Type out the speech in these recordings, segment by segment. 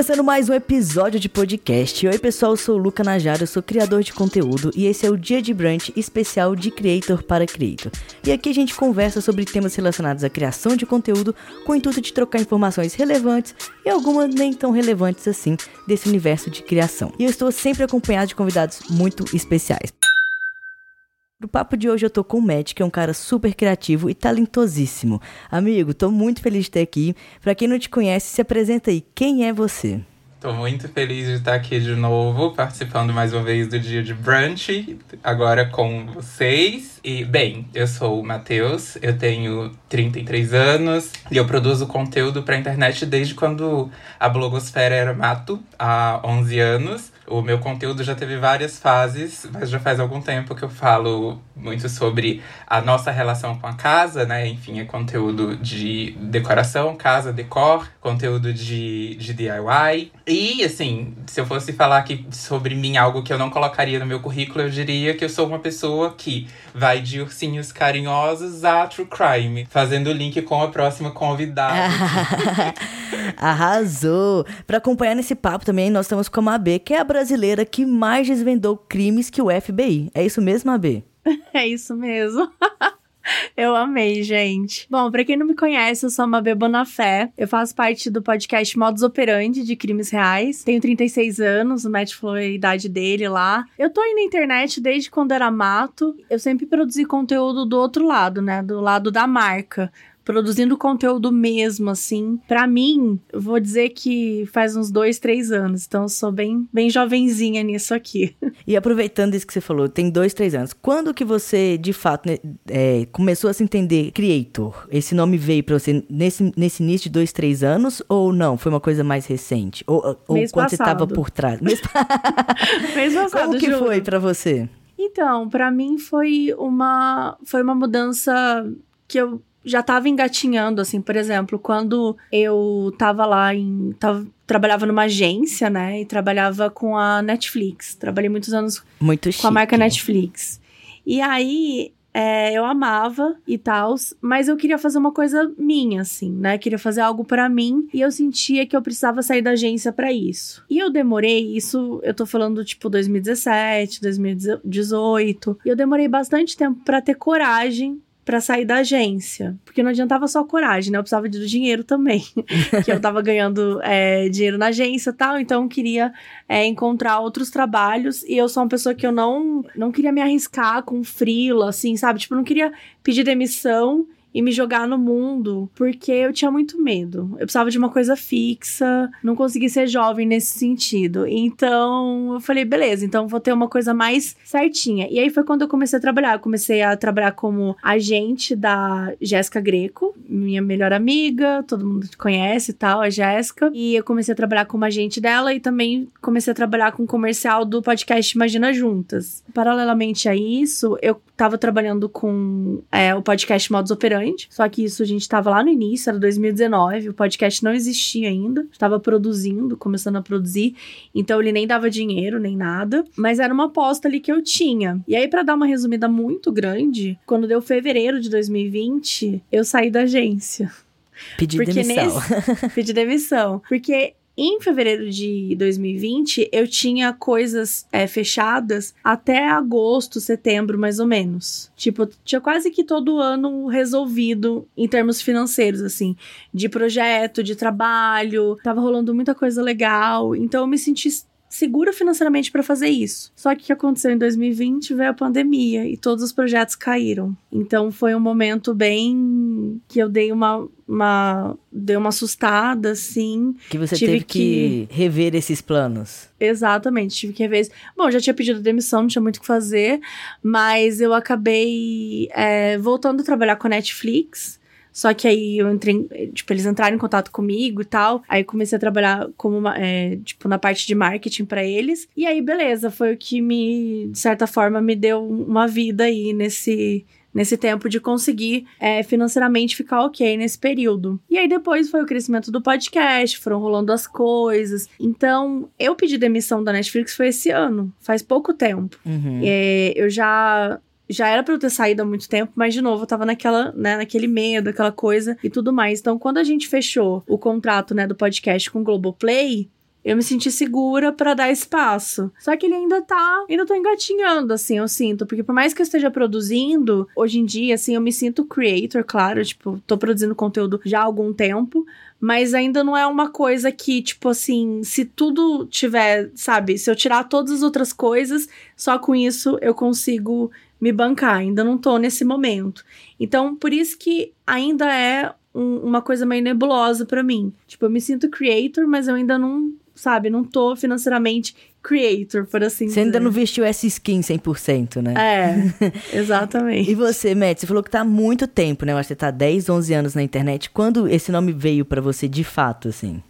começando mais um episódio de podcast. Oi, pessoal, eu sou o Luca Najara, eu sou criador de conteúdo e esse é o Dia de Brunch especial de Creator para Creator. E aqui a gente conversa sobre temas relacionados à criação de conteúdo com o intuito de trocar informações relevantes e algumas nem tão relevantes assim desse universo de criação. E eu estou sempre acompanhado de convidados muito especiais. No papo de hoje eu tô com o Matt, que é um cara super criativo e talentosíssimo. Amigo, tô muito feliz de ter aqui. Pra quem não te conhece, se apresenta aí. Quem é você? Tô muito feliz de estar aqui de novo, participando mais uma vez do dia de brunch, agora com vocês. E, bem, eu sou o Matheus, eu tenho 33 anos e eu produzo conteúdo pra internet desde quando a blogosfera era mato, há 11 anos. O meu conteúdo já teve várias fases, mas já faz algum tempo que eu falo muito sobre a nossa relação com a casa, né? Enfim, é conteúdo de decoração, casa, decor, conteúdo de, de DIY. E, assim, se eu fosse falar aqui sobre mim, algo que eu não colocaria no meu currículo, eu diria que eu sou uma pessoa que vai de ursinhos carinhosos a true crime, fazendo o link com a próxima convidada. Arrasou! Para acompanhar nesse papo também, nós estamos com a Mabê, que é a brasileira que mais desvendou crimes que o FBI. É isso mesmo, Mabê? É isso mesmo. Eu amei, gente. Bom, pra quem não me conhece, eu sou a Mabê Bonafé. Eu faço parte do podcast Modus Operandi de Crimes Reais. Tenho 36 anos, o Matt falou a idade dele lá. Eu tô aí na internet desde quando era mato. Eu sempre produzi conteúdo do outro lado, né? Do lado da marca produzindo conteúdo mesmo, assim. Para mim, vou dizer que faz uns dois, três anos. Então, eu sou bem, bem jovenzinha nisso aqui. E aproveitando isso que você falou, tem dois, três anos. Quando que você, de fato, né, é, começou a se entender creator? Esse nome veio pra você nesse, nesse início de dois, três anos? Ou não? Foi uma coisa mais recente? Ou, ou quando passado. você tava por trás? Mês, Mês passado, Como que juro. foi para você? Então, para mim foi uma foi uma mudança que eu já tava engatinhando, assim, por exemplo, quando eu tava lá em. Tava, trabalhava numa agência, né? E trabalhava com a Netflix. Trabalhei muitos anos Muito chique. com a marca Netflix. E aí. é, eu amava e tal, mas eu queria fazer uma coisa minha, assim, né? Queria fazer algo pra mim e eu sentia que eu precisava sair da agência pra isso. E eu demorei, isso eu tô falando tipo 2017, 2018, e eu demorei bastante tempo pra ter coragem pra sair da agência. Porque não adiantava só coragem, né? Eu precisava do dinheiro também. que eu tava ganhando é, dinheiro na agência e tal, então eu queria é, encontrar outros trabalhos. E eu sou uma pessoa que eu não, não queria me arriscar com frila, assim, sabe? Tipo, eu não queria pedir demissão e me jogar no mundo, porque eu tinha muito medo. Eu precisava de uma coisa fixa, não consegui ser jovem nesse sentido. Então, eu falei, beleza, então vou ter uma coisa mais certinha. E aí foi quando eu comecei a trabalhar. Eu comecei a trabalhar como agente da Jéssica Greco, minha melhor amiga, todo mundo conhece e tal, a Jéssica. E eu comecei a trabalhar como agente dela e também comecei a trabalhar com o comercial do podcast Imagina Juntas. Paralelamente a isso, eu tava trabalhando com é, o podcast Modus Operandi, só que isso a gente tava lá no início, era 2019, o podcast não existia ainda, estava produzindo, começando a produzir, então ele nem dava dinheiro, nem nada, mas era uma aposta ali que eu tinha. E aí, para dar uma resumida muito grande, quando deu fevereiro de 2020, eu saí da agência. Pedi Porque demissão. nesse- Pedi demissão. Porque em fevereiro de 2020, eu tinha coisas é, fechadas até agosto, setembro, mais ou menos. Tipo, tinha quase que todo ano resolvido em termos financeiros, assim, de projeto, de trabalho. Tava rolando muita coisa legal. Então eu me senti segura financeiramente para fazer isso. Só que o que aconteceu em 2020 veio a pandemia e todos os projetos caíram. Então foi um momento bem que eu dei uma uma dei uma assustada assim. Que você Tive teve que... rever esses planos. Exatamente, tive que rever. Bom, já tinha pedido demissão, não tinha muito o que fazer, mas eu acabei é, voltando a trabalhar com a Netflix. Só que aí eu entrei, tipo, eles entraram em contato comigo e tal. Aí comecei a trabalhar como, uma- é, tipo, na parte de marketing pra eles. E aí, beleza, foi o que me, de certa forma, me deu uma vida aí nesse, nesse tempo de conseguir é, financeiramente ficar ok nesse período. E aí depois foi o crescimento do podcast, foram rolando as coisas. Então, eu pedi demissão da Netflix foi esse ano, faz pouco tempo. Uhum. É, eu já já era pra eu ter saído há muito tempo, mas de novo eu tava naquela, né, naquele medo, aquela coisa e tudo mais. Então, quando a gente fechou o contrato, né, do podcast com o Globoplay, eu me senti segura para dar espaço. Só que ele ainda tá, ainda tô engatinhando, assim, eu sinto. Porque por mais que eu esteja produzindo, hoje em dia, assim, eu me sinto creator, claro, tipo, tô produzindo conteúdo já há algum tempo. Mas ainda não é uma coisa que, tipo assim, se tudo tiver, sabe, se eu tirar todas as outras coisas, só com isso eu consigo me bancar. Ainda não tô nesse momento. Então, por isso que ainda é um, uma coisa meio nebulosa para mim. Tipo, eu me sinto creator, mas eu ainda não sabe, não tô financeiramente creator, por assim você dizer. Você ainda não vestiu essa skin 100%, né? É, exatamente. e você, Matt, você falou que tá há muito tempo, né? Eu acho que você tá 10, 11 anos na internet. Quando esse nome veio para você de fato, assim?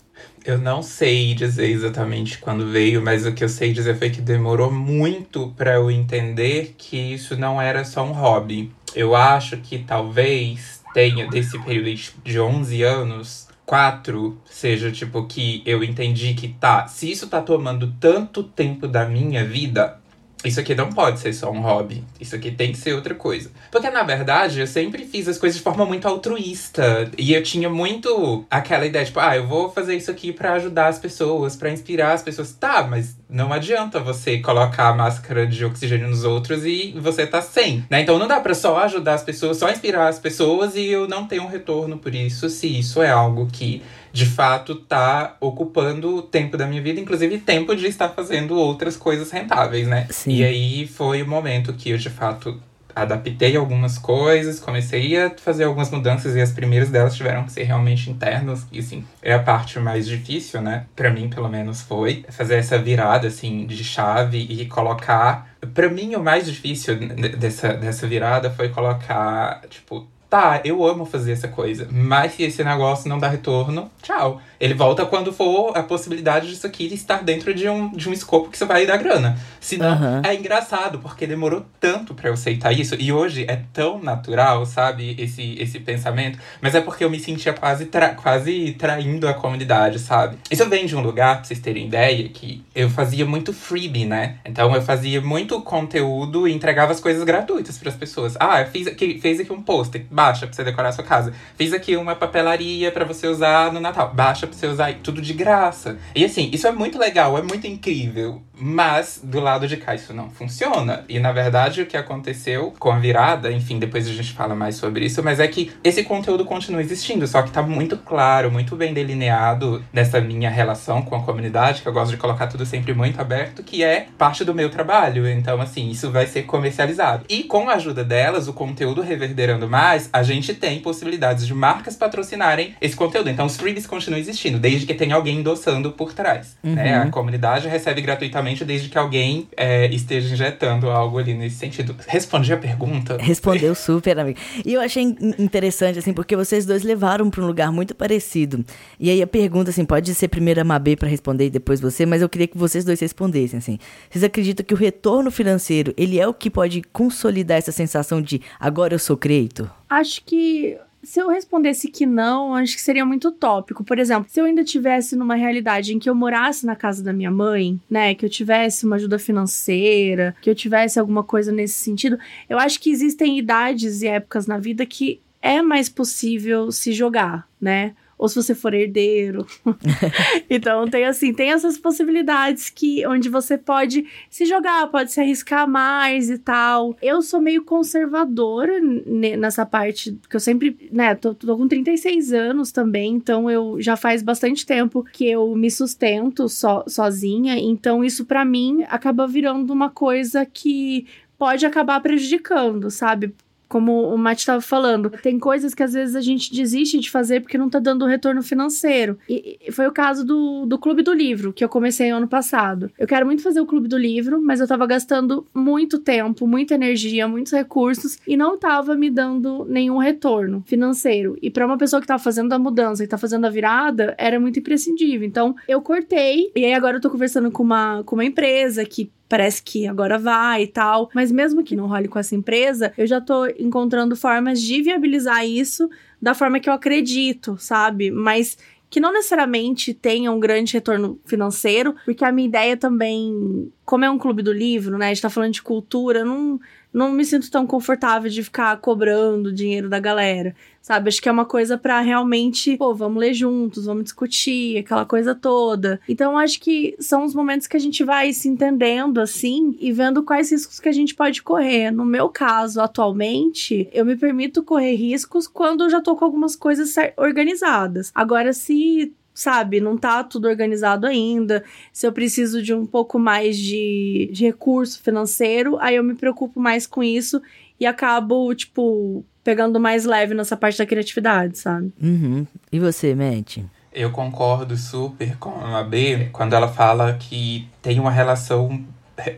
Eu não sei dizer exatamente quando veio, mas o que eu sei dizer foi que demorou muito para eu entender que isso não era só um hobby. Eu acho que talvez tenha desse período de 11 anos quatro seja tipo que eu entendi que tá, se isso tá tomando tanto tempo da minha vida, isso aqui não pode ser só um hobby. Isso aqui tem que ser outra coisa. Porque, na verdade, eu sempre fiz as coisas de forma muito altruísta. E eu tinha muito aquela ideia, tipo, ah, eu vou fazer isso aqui para ajudar as pessoas, para inspirar as pessoas. Tá, mas não adianta você colocar a máscara de oxigênio nos outros e você tá sem, né? Então não dá para só ajudar as pessoas, só inspirar as pessoas e eu não ter um retorno por isso, se isso é algo que de fato tá ocupando o tempo da minha vida, inclusive tempo de estar fazendo outras coisas rentáveis, né? Sim. E aí foi o momento que eu de fato adaptei algumas coisas, comecei a fazer algumas mudanças e as primeiras delas tiveram que ser realmente internas. E assim, é a parte mais difícil, né? Para mim, pelo menos, foi fazer essa virada assim de chave e colocar. Para mim, o mais difícil dessa, dessa virada foi colocar, tipo, tá, eu amo fazer essa coisa, mas se esse negócio não dá retorno, tchau. Ele volta quando for a possibilidade disso aqui estar dentro de um, de um escopo que você vai dar grana. Senão, uhum. é engraçado, porque demorou tanto para eu aceitar isso. E hoje é tão natural, sabe, esse, esse pensamento. Mas é porque eu me sentia quase, tra quase traindo a comunidade, sabe? Isso vem de um lugar, pra vocês terem ideia, que eu fazia muito freebie, né? Então eu fazia muito conteúdo e entregava as coisas gratuitas para as pessoas. Ah, eu fiz aqui, fez aqui um pôster, baixa pra você decorar a sua casa. Fiz aqui uma papelaria para você usar no Natal, baixa pra você usar tudo de graça. E assim, isso é muito legal, é muito incrível. Mas do lado de cá isso não funciona. E na verdade o que aconteceu com a virada, enfim, depois a gente fala mais sobre isso, mas é que esse conteúdo continua existindo, só que tá muito claro, muito bem delineado nessa minha relação com a comunidade, que eu gosto de colocar tudo sempre muito aberto, que é parte do meu trabalho. Então, assim, isso vai ser comercializado. E com a ajuda delas, o conteúdo reverberando mais, a gente tem possibilidades de marcas patrocinarem esse conteúdo. Então, os freebies continuam existindo, desde que tenha alguém endossando por trás. Uhum. Né? A comunidade recebe gratuitamente desde que alguém é, esteja injetando algo ali nesse sentido. Respondi a pergunta? Respondeu super, amigo. E eu achei interessante, assim, porque vocês dois levaram para um lugar muito parecido. E aí a pergunta, assim, pode ser primeiro a Mabê para responder e depois você, mas eu queria que vocês dois respondessem, assim. Vocês acreditam que o retorno financeiro, ele é o que pode consolidar essa sensação de agora eu sou creito? Acho que se eu respondesse que não, acho que seria muito utópico. Por exemplo, se eu ainda tivesse numa realidade em que eu morasse na casa da minha mãe, né, que eu tivesse uma ajuda financeira, que eu tivesse alguma coisa nesse sentido, eu acho que existem idades e épocas na vida que é mais possível se jogar, né? Ou se você for herdeiro. então tem assim, tem essas possibilidades que onde você pode se jogar, pode se arriscar mais e tal. Eu sou meio conservadora nessa parte, que eu sempre, né, tô, tô com 36 anos também, então eu já faz bastante tempo que eu me sustento so, sozinha, então isso para mim acaba virando uma coisa que pode acabar prejudicando, sabe? Como o Matt estava falando, tem coisas que às vezes a gente desiste de fazer porque não está dando retorno financeiro. E, foi o caso do, do Clube do Livro, que eu comecei ano passado. Eu quero muito fazer o Clube do Livro, mas eu estava gastando muito tempo, muita energia, muitos recursos e não estava me dando nenhum retorno financeiro. E para uma pessoa que estava fazendo a mudança e está fazendo a virada, era muito imprescindível. Então, eu cortei e aí agora eu estou conversando com uma, com uma empresa que parece que agora vai e tal. Mas mesmo que não role com essa empresa, eu já tô encontrando formas de viabilizar isso da forma que eu acredito, sabe? Mas que não necessariamente tenha um grande retorno financeiro, porque a minha ideia também, como é um clube do livro, né? A gente tá falando de cultura, não não me sinto tão confortável de ficar cobrando dinheiro da galera, sabe? Acho que é uma coisa para realmente, pô, vamos ler juntos, vamos discutir, aquela coisa toda. Então, acho que são os momentos que a gente vai se entendendo assim e vendo quais riscos que a gente pode correr. No meu caso, atualmente, eu me permito correr riscos quando eu já tô com algumas coisas organizadas. Agora, se sabe, não tá tudo organizado ainda. Se eu preciso de um pouco mais de, de recurso financeiro, aí eu me preocupo mais com isso e acabo, tipo, pegando mais leve nessa parte da criatividade, sabe? Uhum. E você, Matt? Eu concordo super com a B quando ela fala que tem uma relação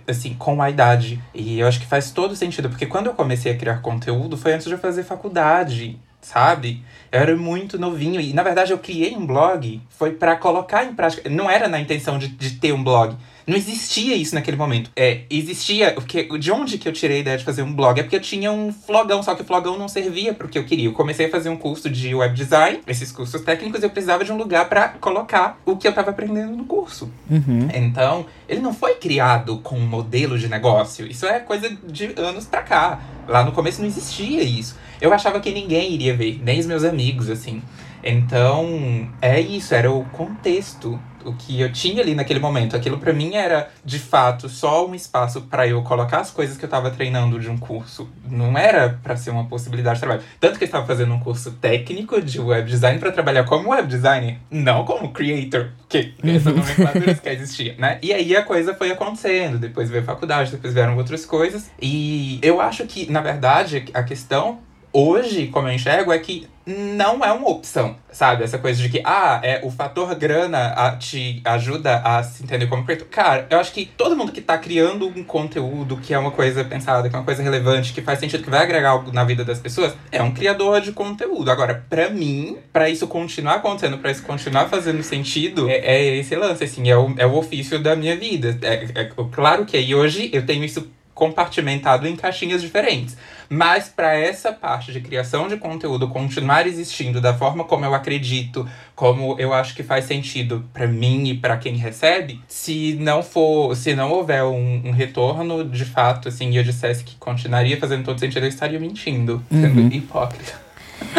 assim, com a idade. E eu acho que faz todo sentido, porque quando eu comecei a criar conteúdo foi antes de eu fazer faculdade sabe? Eu era muito novinho e, na verdade, eu criei um blog foi para colocar em prática. Não era na intenção de, de ter um blog. Não existia isso naquele momento. É, existia. Porque, de onde que eu tirei a ideia de fazer um blog? É porque eu tinha um flogão, só que o flogão não servia para o que eu queria. Eu comecei a fazer um curso de web design, esses cursos técnicos, eu precisava de um lugar para colocar o que eu estava aprendendo no curso. Uhum. Então, ele não foi criado com um modelo de negócio. Isso é coisa de anos pra cá. Lá no começo não existia isso eu achava que ninguém iria ver, nem os meus amigos, assim. Então, é isso, era o contexto, o que eu tinha ali naquele momento. Aquilo para mim era, de fato, só um espaço para eu colocar as coisas que eu tava treinando de um curso. Não era para ser uma possibilidade de trabalho. Tanto que eu estava fazendo um curso técnico de web design para trabalhar como web designer, não como creator, que essa nomenclatura que existia, né? E aí a coisa foi acontecendo, depois veio a faculdade, depois vieram outras coisas. E eu acho que, na verdade, a questão hoje, como eu enxergo, é que não é uma opção, sabe? Essa coisa de que, ah, é, o fator grana a, te ajuda a se entender como criador. Cara, eu acho que todo mundo que tá criando um conteúdo que é uma coisa pensada, que é uma coisa relevante, que faz sentido, que vai agregar algo na vida das pessoas, é um criador de conteúdo. Agora, para mim, para isso continuar acontecendo, para isso continuar fazendo sentido, é, é, esse lance, assim, é o, é o ofício da minha vida. É, é, claro que aí hoje eu tenho isso compartimentado em caixinhas diferentes. Mas para essa parte de criação de conteúdo continuar existindo da forma como eu acredito, como eu acho que faz sentido para mim e para quem recebe, se não for, se não houver um, um, retorno de fato, assim, e eu dissesse que continuaria fazendo todo sentido, eu estaria mentindo, sendo uhum. hipócrita.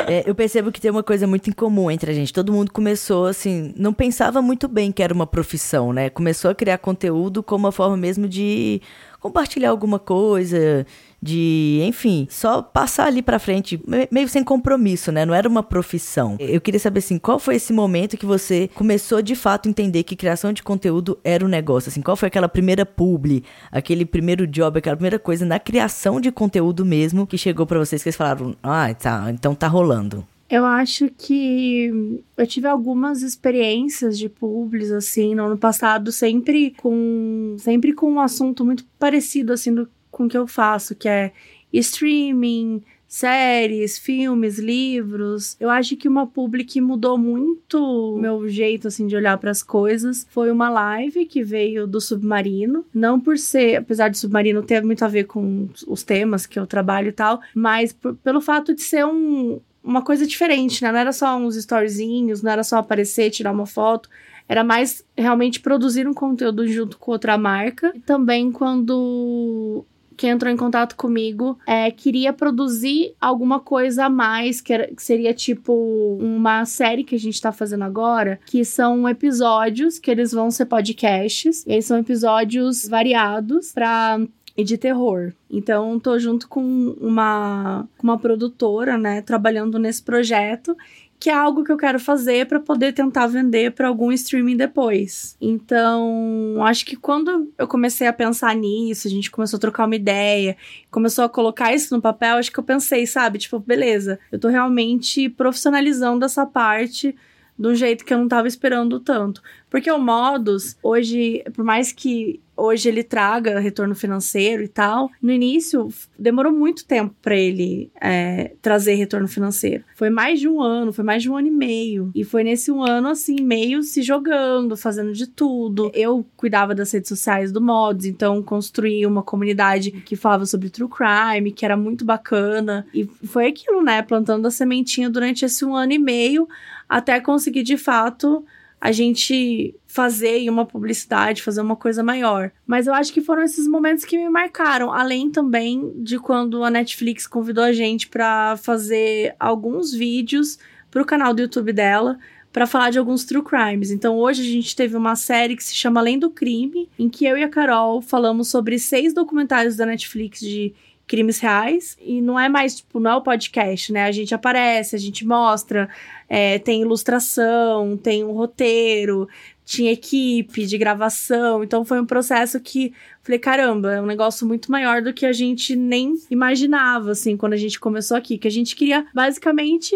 É, eu percebo que tem uma coisa muito em comum entre a gente. Todo mundo começou assim, não pensava muito bem que era uma profissão, né? Começou a criar conteúdo como uma forma mesmo de compartilhar alguma coisa, de, enfim, só passar ali para frente, meio sem compromisso, né? Não era uma profissão. Eu queria saber assim, qual foi esse momento que você começou de fato a entender que criação de conteúdo era um negócio, assim, qual foi aquela primeira publi, aquele primeiro job, aquela primeira coisa na criação de conteúdo mesmo que chegou para vocês que eles falaram: "Ah, tá, então tá rolando". Eu acho que eu tive algumas experiências de publis assim no ano passado, sempre com sempre com um assunto muito parecido assim do com o que eu faço, que é streaming, séries, filmes, livros. Eu acho que uma publi que mudou muito meu jeito assim de olhar para as coisas foi uma live que veio do Submarino, não por ser, apesar de Submarino ter muito a ver com os temas que eu trabalho e tal, mas por, pelo fato de ser um uma coisa diferente, né? Não era só uns storyzinhos, não era só aparecer, tirar uma foto. Era mais realmente produzir um conteúdo junto com outra marca. E também quando que entrou em contato comigo é, queria produzir alguma coisa a mais, que, era, que seria tipo uma série que a gente tá fazendo agora, que são episódios que eles vão ser podcasts, e aí são episódios variados para e de terror. Então, tô junto com uma, uma produtora, né, trabalhando nesse projeto que é algo que eu quero fazer para poder tentar vender para algum streaming depois. Então, acho que quando eu comecei a pensar nisso, a gente começou a trocar uma ideia, começou a colocar isso no papel, acho que eu pensei, sabe, tipo, beleza, eu tô realmente profissionalizando essa parte de um jeito que eu não tava esperando tanto. Porque o Modus, hoje, por mais que hoje ele traga retorno financeiro e tal. No início, demorou muito tempo para ele é, trazer retorno financeiro. Foi mais de um ano, foi mais de um ano e meio. E foi nesse um ano, assim, meio se jogando, fazendo de tudo. Eu cuidava das redes sociais do Mods, então construí uma comunidade que falava sobre true crime, que era muito bacana. E foi aquilo, né? Plantando a sementinha durante esse um ano e meio, até conseguir de fato a gente fazer uma publicidade, fazer uma coisa maior. Mas eu acho que foram esses momentos que me marcaram, além também de quando a Netflix convidou a gente para fazer alguns vídeos pro canal do YouTube dela para falar de alguns true crimes. Então hoje a gente teve uma série que se chama Além do Crime, em que eu e a Carol falamos sobre seis documentários da Netflix de crimes reais. E não é mais, tipo, não é o podcast, né? A gente aparece, a gente mostra, é, tem ilustração, tem um roteiro, tinha equipe de gravação. Então foi um processo que falei, caramba, é um negócio muito maior do que a gente nem imaginava, assim, quando a gente começou aqui. Que a gente queria basicamente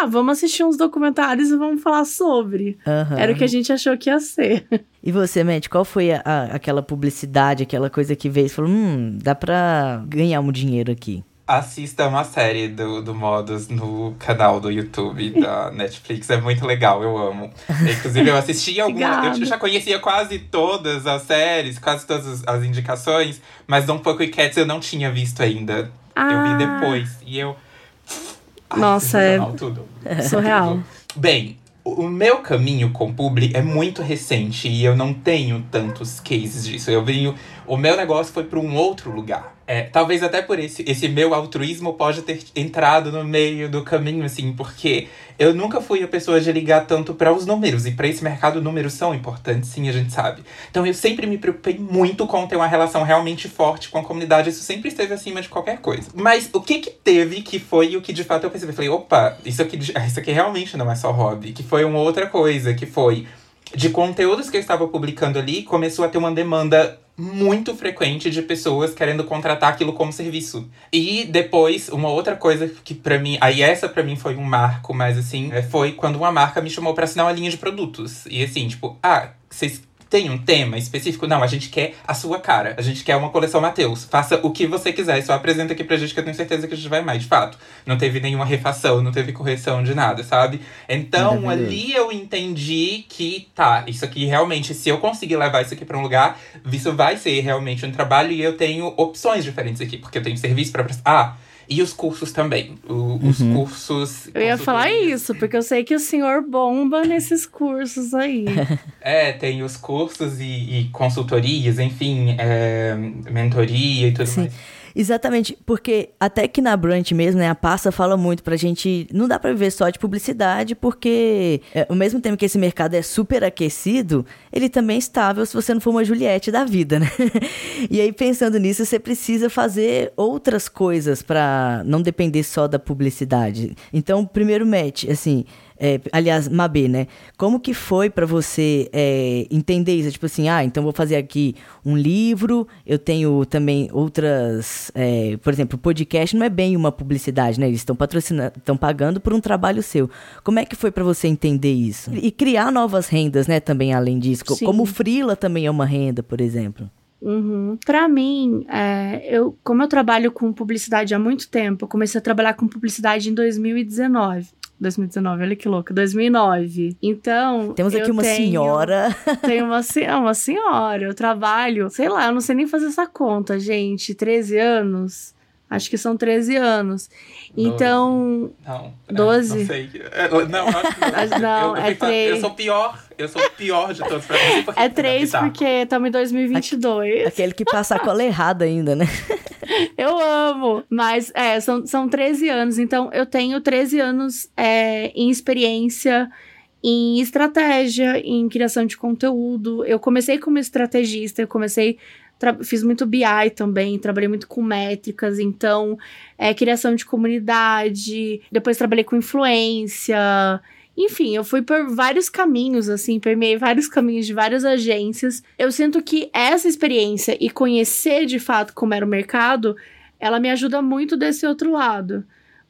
ah, vamos assistir uns documentários e vamos falar sobre. Uhum. Era o que a gente achou que ia ser. E você, Matt, qual foi a, a, aquela publicidade, aquela coisa que veio e falou: hum, dá pra ganhar um dinheiro aqui? Assista uma série do, do Modus no canal do YouTube da Netflix. É muito legal, eu amo. Inclusive, eu assisti algumas. eu já conhecia quase todas as séries, quase todas as indicações, mas Don't Fuck With Cats eu não tinha visto ainda. Ah. Eu vi ah. depois. E eu nossa, é tudo. surreal. Bem, o meu caminho com publi é muito recente e eu não tenho tantos cases disso. Eu venho, o meu negócio foi para um outro lugar. É, talvez até por esse, esse meu altruísmo pode ter entrado no meio do caminho, assim, porque eu nunca fui a pessoa de ligar tanto para os números. E para esse mercado, números são importantes, sim, a gente sabe. Então eu sempre me preocupei muito com ter uma relação realmente forte com a comunidade. Isso sempre esteve acima de qualquer coisa. Mas o que que teve que foi o que de fato eu percebi? Eu falei, opa, isso aqui, isso aqui realmente não é só hobby. Que foi uma outra coisa, que foi de conteúdos que eu estava publicando ali, começou a ter uma demanda muito frequente de pessoas querendo contratar aquilo como serviço. E depois, uma outra coisa que para mim, aí essa para mim foi um marco, mas assim, é, foi quando uma marca me chamou para assinar uma linha de produtos. E assim, tipo, ah, vocês tem um tema específico? Não, a gente quer a sua cara. A gente quer uma coleção Mateus. Faça o que você quiser. Só apresenta aqui pra gente que eu tenho certeza que a gente vai mais. De fato, não teve nenhuma refação, não teve correção de nada, sabe? Então, ali eu entendi que, tá, isso aqui realmente, se eu conseguir levar isso aqui pra um lugar, isso vai ser realmente um trabalho e eu tenho opções diferentes aqui. Porque eu tenho serviço pra... Ah, e os cursos também. O, os uhum. cursos. Eu ia falar isso, porque eu sei que o senhor bomba nesses cursos aí. é, tem os cursos e, e consultorias, enfim, é, mentoria e tudo Sim. mais. Exatamente, porque até que na Brunch mesmo, né, a pasta fala muito pra gente, não dá pra viver só de publicidade, porque é, ao mesmo tempo que esse mercado é super aquecido, ele também é estável se você não for uma Juliette da vida, né? e aí pensando nisso, você precisa fazer outras coisas para não depender só da publicidade. Então, primeiro match, assim, é, aliás, Mabê, né? Como que foi para você é, entender isso? Tipo assim, ah, então vou fazer aqui um livro, eu tenho também outras. É, por exemplo, o podcast não é bem uma publicidade, né? Eles estão patrocinando, estão pagando por um trabalho seu. Como é que foi para você entender isso? E criar novas rendas, né? Também além disso. Sim. Como o Freela também é uma renda, por exemplo. Uhum. Para mim, é, eu, como eu trabalho com publicidade há muito tempo, eu comecei a trabalhar com publicidade em 2019. 2019, olha que louca, 2009. Então. Temos aqui uma tenho, senhora. Tenho uma, uma senhora. Eu trabalho, sei lá, eu não sei nem fazer essa conta, gente. 13 anos. Acho que são 13 anos. Então. Não. 12? É, não sei. É, não, acho que não. não, eu, é 3. Eu sou pior. Eu sou o pior de todos. Pra mim, é 3 porque estamos em 2022. Aquele que passa a cola errada ainda, né? eu amo. Mas, é, são, são 13 anos. Então, eu tenho 13 anos é, em experiência em estratégia, em criação de conteúdo. Eu comecei como estrategista, eu comecei fiz muito BI também, trabalhei muito com métricas, então, é, criação de comunidade, depois trabalhei com influência. Enfim, eu fui por vários caminhos, assim, permeei vários caminhos de várias agências. Eu sinto que essa experiência e conhecer de fato como era o mercado, ela me ajuda muito desse outro lado.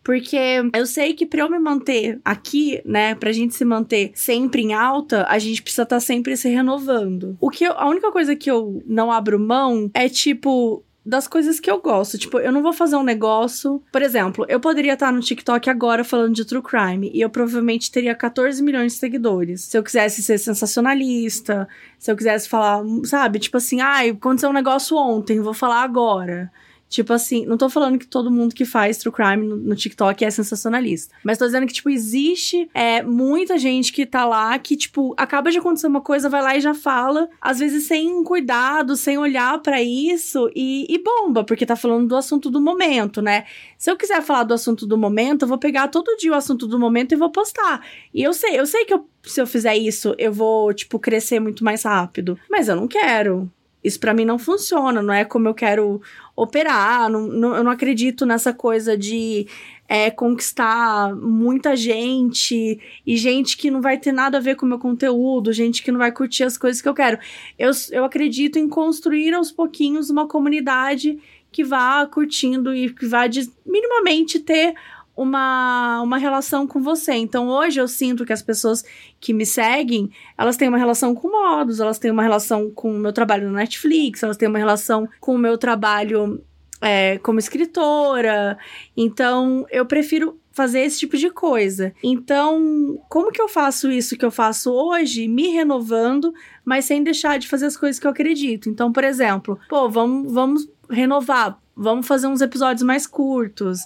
Porque eu sei que para eu me manter aqui, né, pra gente se manter sempre em alta, a gente precisa estar tá sempre se renovando. O que eu, a única coisa que eu não abro mão é tipo das coisas que eu gosto. Tipo, eu não vou fazer um negócio. Por exemplo, eu poderia estar no TikTok agora falando de true crime e eu provavelmente teria 14 milhões de seguidores. Se eu quisesse ser sensacionalista, se eu quisesse falar, sabe? Tipo assim, ai, ah, aconteceu um negócio ontem, vou falar agora. Tipo assim, não tô falando que todo mundo que faz true crime no, no TikTok é sensacionalista. Mas tô dizendo que, tipo, existe é, muita gente que tá lá que, tipo, acaba de acontecer uma coisa, vai lá e já fala, às vezes sem cuidado, sem olhar para isso e, e bomba, porque tá falando do assunto do momento, né? Se eu quiser falar do assunto do momento, eu vou pegar todo dia o assunto do momento e vou postar. E eu sei, eu sei que eu, se eu fizer isso, eu vou, tipo, crescer muito mais rápido. Mas eu não quero. Isso para mim não funciona, não é como eu quero operar. Não, não, eu não acredito nessa coisa de é, conquistar muita gente e gente que não vai ter nada a ver com o meu conteúdo, gente que não vai curtir as coisas que eu quero. Eu, eu acredito em construir aos pouquinhos uma comunidade que vá curtindo e que vá de, minimamente ter uma, uma relação com você. Então hoje eu sinto que as pessoas que me seguem, elas têm uma relação com modos, elas têm uma relação com o meu trabalho no Netflix, elas têm uma relação com o meu trabalho é, como escritora. Então eu prefiro fazer esse tipo de coisa. Então, como que eu faço isso que eu faço hoje, me renovando, mas sem deixar de fazer as coisas que eu acredito? Então, por exemplo, pô, vamos, vamos renovar, vamos fazer uns episódios mais curtos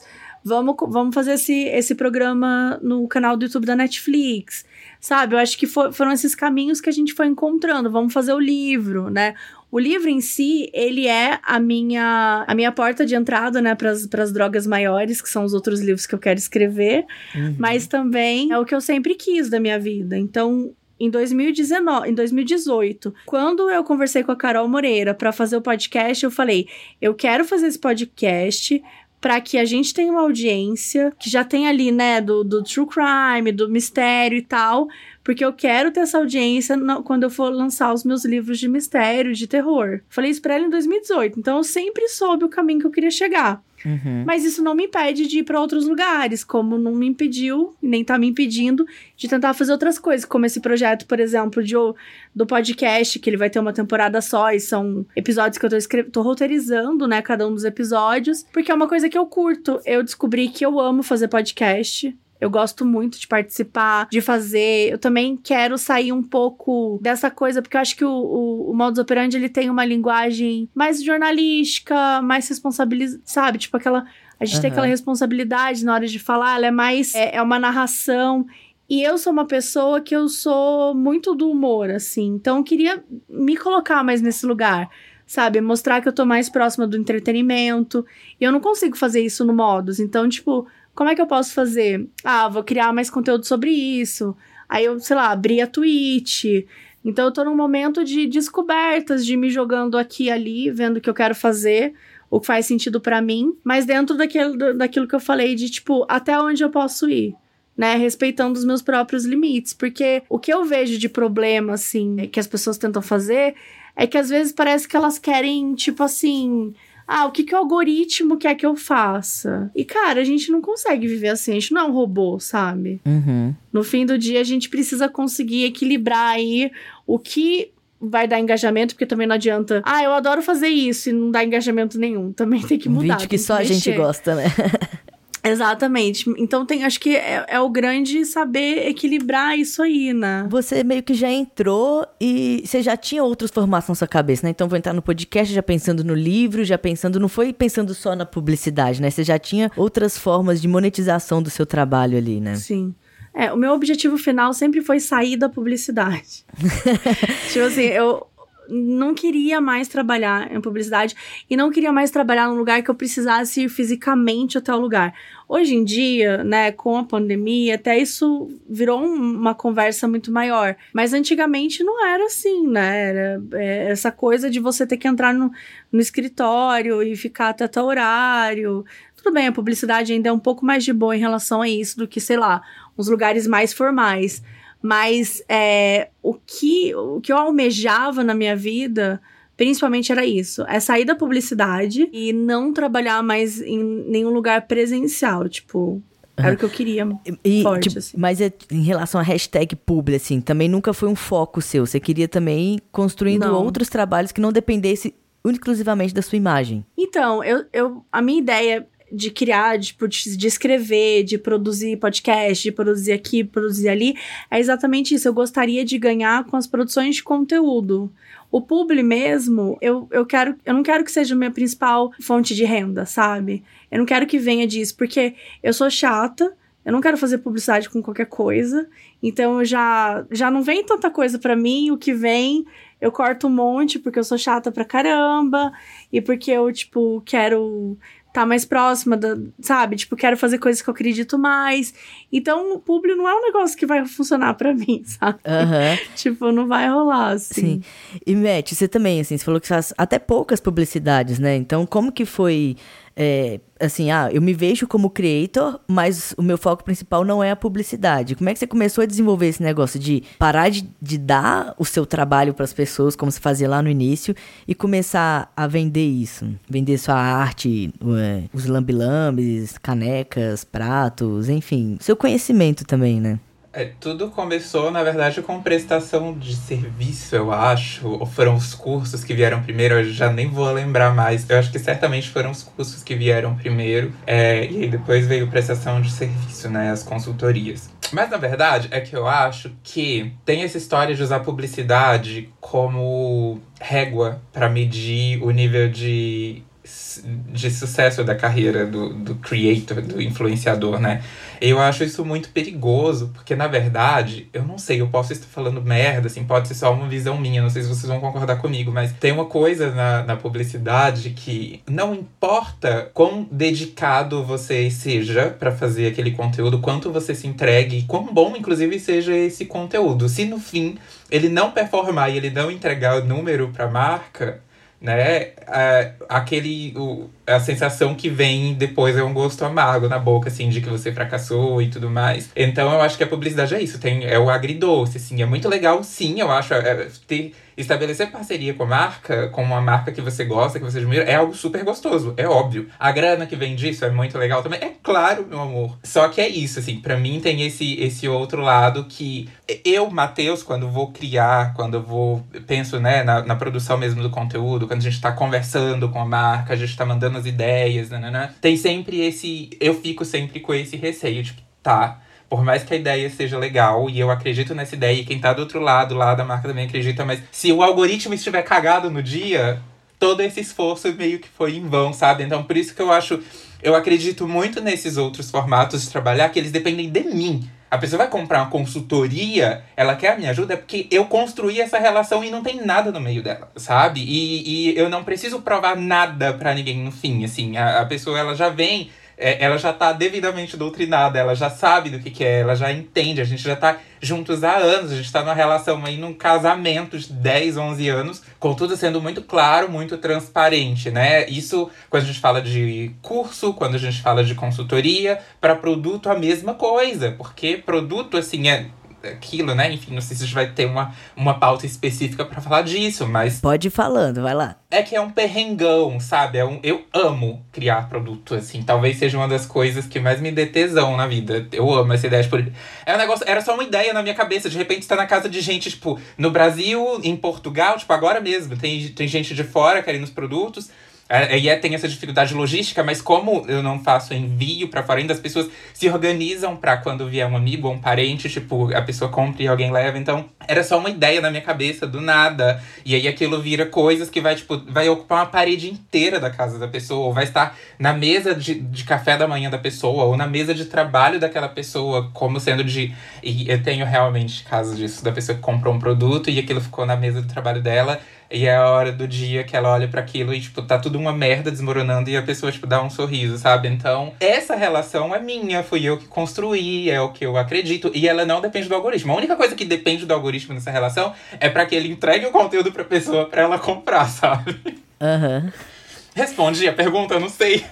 vamos, vamos fazer esse, esse programa no canal do YouTube da Netflix, sabe? Eu acho que for, foram esses caminhos que a gente foi encontrando. Vamos fazer o livro, né? O livro em si, ele é a minha, a minha porta de entrada, né, para as drogas maiores, que são os outros livros que eu quero escrever, uhum. mas também é o que eu sempre quis da minha vida. Então, em 2019, em 2018, quando eu conversei com a Carol Moreira para fazer o podcast, eu falei: "Eu quero fazer esse podcast para que a gente tenha uma audiência que já tem ali, né, do, do true crime, do mistério e tal, porque eu quero ter essa audiência no, quando eu for lançar os meus livros de mistério, de terror. Falei isso pra ela em 2018, então eu sempre soube o caminho que eu queria chegar. Uhum. Mas isso não me impede de ir para outros lugares, como não me impediu, nem tá me impedindo, de tentar fazer outras coisas, como esse projeto, por exemplo, de, do podcast, que ele vai ter uma temporada só, e são episódios que eu tô, escrevendo, tô roteirizando, né, cada um dos episódios, porque é uma coisa que eu curto. Eu descobri que eu amo fazer podcast. Eu gosto muito de participar, de fazer. Eu também quero sair um pouco dessa coisa, porque eu acho que o, o, o modus operandi ele tem uma linguagem mais jornalística, mais responsabilizada, sabe? Tipo aquela. A gente uhum. tem aquela responsabilidade na hora de falar, ela é mais. É, é uma narração. E eu sou uma pessoa que eu sou muito do humor, assim. Então eu queria me colocar mais nesse lugar sabe? Mostrar que eu tô mais próxima do entretenimento. E eu não consigo fazer isso no modus. Então, tipo, como é que eu posso fazer? Ah, vou criar mais conteúdo sobre isso. Aí eu, sei lá, abri a Twitch. Então eu tô num momento de descobertas, de me jogando aqui e ali, vendo o que eu quero fazer, o que faz sentido para mim, mas dentro daquilo, daquilo que eu falei de tipo, até onde eu posso ir. Né, respeitando os meus próprios limites, porque o que eu vejo de problema assim que as pessoas tentam fazer é que às vezes parece que elas querem tipo assim, ah, o que, que o algoritmo quer que eu faça? E, cara, a gente não consegue viver assim, a gente não é um robô, sabe? Uhum. No fim do dia, a gente precisa conseguir equilibrar aí o que vai dar engajamento, porque também não adianta. Ah, eu adoro fazer isso e não dá engajamento nenhum. Também tem que mudar. Vídeo que só a gente gosta, né? Exatamente. Então tem, acho que é, é, o grande saber equilibrar isso aí, né? Você meio que já entrou e você já tinha outros formatos na sua cabeça, né? Então vou entrar no podcast já pensando no livro, já pensando, não foi pensando só na publicidade, né? Você já tinha outras formas de monetização do seu trabalho ali, né? Sim. É, o meu objetivo final sempre foi sair da publicidade. tipo assim, eu, não queria mais trabalhar em publicidade e não queria mais trabalhar num lugar que eu precisasse ir fisicamente até o lugar. Hoje em dia, né, com a pandemia, até isso virou um, uma conversa muito maior. Mas antigamente não era assim, né? Era é, essa coisa de você ter que entrar no, no escritório e ficar até tal horário. Tudo bem, a publicidade ainda é um pouco mais de boa em relação a isso do que, sei lá, uns lugares mais formais. Mas é, o, que, o que eu almejava na minha vida, principalmente era isso: é sair da publicidade e não trabalhar mais em nenhum lugar presencial. Tipo, era o que eu queria. E, forte, tipo, assim. Mas é, em relação à hashtag publi, assim, também nunca foi um foco seu. Você queria também ir construindo não. outros trabalhos que não dependesse exclusivamente da sua imagem. Então, eu, eu, a minha ideia de criar, de, de escrever, de produzir podcast, de produzir aqui, produzir ali, é exatamente isso. Eu gostaria de ganhar com as produções de conteúdo. O publi mesmo, eu, eu quero, eu não quero que seja minha principal fonte de renda, sabe? Eu não quero que venha disso, porque eu sou chata, eu não quero fazer publicidade com qualquer coisa. Então já já não vem tanta coisa para mim, o que vem eu corto um monte porque eu sou chata pra caramba e porque eu tipo quero tá mais próxima da, sabe? Tipo, quero fazer coisas que eu acredito mais. Então, o público não é um negócio que vai funcionar para mim, sabe? Uhum. tipo, não vai rolar, assim. Sim. E, Matt, você também, assim, você falou que faz até poucas publicidades, né? Então, como que foi é, assim, ah, eu me vejo como creator, mas o meu foco principal não é a publicidade. Como é que você começou a desenvolver esse negócio de parar de, de dar o seu trabalho para as pessoas, como você fazia lá no início, e começar a vender isso? Vender sua arte, é, os lambilambes, canecas, pratos, enfim, seu conhecimento também, né? É, tudo começou, na verdade, com prestação de serviço, eu acho. Ou foram os cursos que vieram primeiro, eu já nem vou lembrar mais. Eu acho que certamente foram os cursos que vieram primeiro. É, e aí depois veio prestação de serviço, né? As consultorias. Mas na verdade é que eu acho que tem essa história de usar publicidade como régua para medir o nível de de sucesso da carreira do, do creator, do influenciador, né? Eu acho isso muito perigoso, porque na verdade, eu não sei, eu posso estar falando merda, assim, pode ser só uma visão minha, não sei se vocês vão concordar comigo, mas tem uma coisa na, na publicidade que não importa quão dedicado você seja para fazer aquele conteúdo, quanto você se entregue, quão bom, inclusive, seja esse conteúdo. Se no fim ele não performar e ele não entregar o número para a marca, né? É, aquele. O, a sensação que vem depois é um gosto amargo na boca, assim, de que você fracassou e tudo mais. Então eu acho que a publicidade é isso, tem, é o agridoce, assim, é muito legal, sim, eu acho. É, ter Estabelecer parceria com a marca, com uma marca que você gosta, que você admira, é algo super gostoso, é óbvio. A grana que vem disso é muito legal também, é claro, meu amor. Só que é isso, assim, para mim tem esse, esse outro lado que eu, Matheus, quando vou criar, quando eu vou, penso, né, na, na produção mesmo do conteúdo, quando a gente tá conversando com a marca, a gente tá mandando as ideias, né, né, né tem sempre esse. Eu fico sempre com esse receio, tipo, tá por mais que a ideia seja legal, e eu acredito nessa ideia, e quem tá do outro lado, lá da marca também acredita, mas se o algoritmo estiver cagado no dia, todo esse esforço meio que foi em vão, sabe? Então por isso que eu acho. Eu acredito muito nesses outros formatos de trabalhar que eles dependem de mim. A pessoa vai comprar uma consultoria, ela quer a minha ajuda, é porque eu construí essa relação e não tem nada no meio dela, sabe? E, e eu não preciso provar nada para ninguém no fim, assim. A, a pessoa, ela já vem é, ela já tá devidamente doutrinada, ela já sabe do que, que é, ela já entende, a gente já tá juntos há anos, a gente tá numa relação aí, num casamento de 10, 11 anos, com tudo sendo muito claro, muito transparente, né? Isso quando a gente fala de curso, quando a gente fala de consultoria, para produto a mesma coisa, porque produto, assim, é aquilo, né? Enfim, não sei se a gente vai ter uma, uma pauta específica para falar disso, mas. Pode ir falando, vai lá. É que é um perrengão, sabe? É um, eu amo criar produto, assim. Talvez seja uma das coisas que mais me dê tesão na vida. Eu amo essa ideia. Tipo, é um negócio, era só uma ideia na minha cabeça. De repente está na casa de gente, tipo, no Brasil, em Portugal, tipo, agora mesmo. Tem, tem gente de fora querendo os produtos. É, e é, tem essa dificuldade logística, mas como eu não faço envio para fora ainda, as pessoas se organizam para quando vier um amigo ou um parente, tipo, a pessoa compra e alguém leva. Então, era só uma ideia na minha cabeça, do nada. E aí aquilo vira coisas que vai, tipo, vai ocupar uma parede inteira da casa da pessoa, ou vai estar na mesa de, de café da manhã da pessoa, ou na mesa de trabalho daquela pessoa, como sendo de. E eu tenho realmente casos disso, da pessoa que comprou um produto e aquilo ficou na mesa do trabalho dela. E é a hora do dia que ela olha para aquilo e, tipo, tá tudo uma merda desmoronando e a pessoa, tipo, dá um sorriso, sabe? Então, essa relação é minha, fui eu que construí, é o que eu acredito. E ela não depende do algoritmo. A única coisa que depende do algoritmo nessa relação é para que ele entregue o conteúdo pra pessoa para ela comprar, sabe? Aham. Uhum. Responde a pergunta, não sei.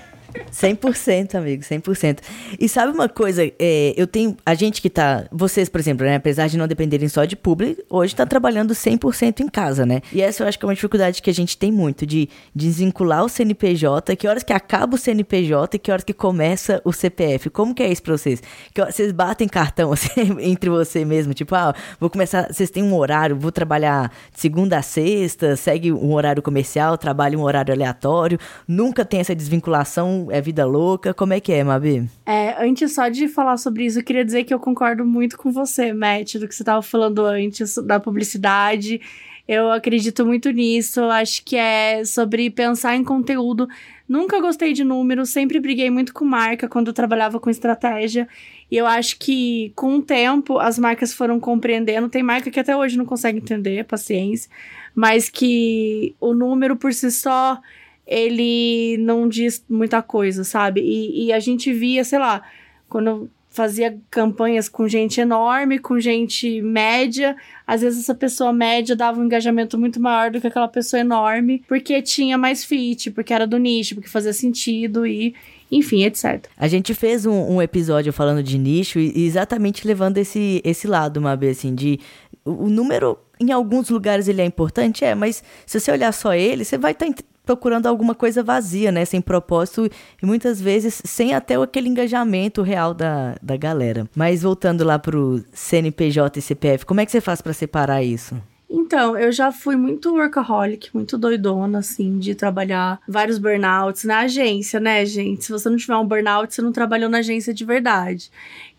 100%, amigo, 100%. E sabe uma coisa, é, eu tenho, a gente que tá, vocês, por exemplo, né, apesar de não dependerem só de público, hoje tá trabalhando 100% em casa, né? E essa eu acho que é uma dificuldade que a gente tem muito, de desvincular o CNPJ, que horas que acaba o CNPJ e que horas que começa o CPF. Como que é isso pra vocês? Que vocês batem cartão, assim, entre você mesmo, tipo, ah, vou começar, vocês têm um horário, vou trabalhar de segunda a sexta, segue um horário comercial, trabalha um horário aleatório, nunca tem essa desvinculação é vida louca? Como é que é, Mabi? É, antes só de falar sobre isso, eu queria dizer que eu concordo muito com você, Matt, do que você estava falando antes, da publicidade. Eu acredito muito nisso. Acho que é sobre pensar em conteúdo. Nunca gostei de números, sempre briguei muito com marca quando eu trabalhava com estratégia. E eu acho que com o tempo as marcas foram compreendendo. Tem marca que até hoje não consegue entender, paciência, mas que o número por si só ele não diz muita coisa, sabe? E, e a gente via, sei lá, quando fazia campanhas com gente enorme, com gente média. Às vezes essa pessoa média dava um engajamento muito maior do que aquela pessoa enorme, porque tinha mais fit, porque era do nicho, porque fazia sentido e enfim, etc. A gente fez um, um episódio falando de nicho e exatamente levando esse, esse lado, Mabe, assim, de o número em alguns lugares ele é importante, é, mas se você olhar só ele, você vai estar tá procurando alguma coisa vazia, né? Sem propósito e muitas vezes sem até aquele engajamento real da, da galera. Mas voltando lá pro CNPJ e CPF, como é que você faz para separar isso? Então, eu já fui muito workaholic, muito doidona, assim, de trabalhar vários burnouts na agência, né, gente? Se você não tiver um burnout, você não trabalhou na agência de verdade.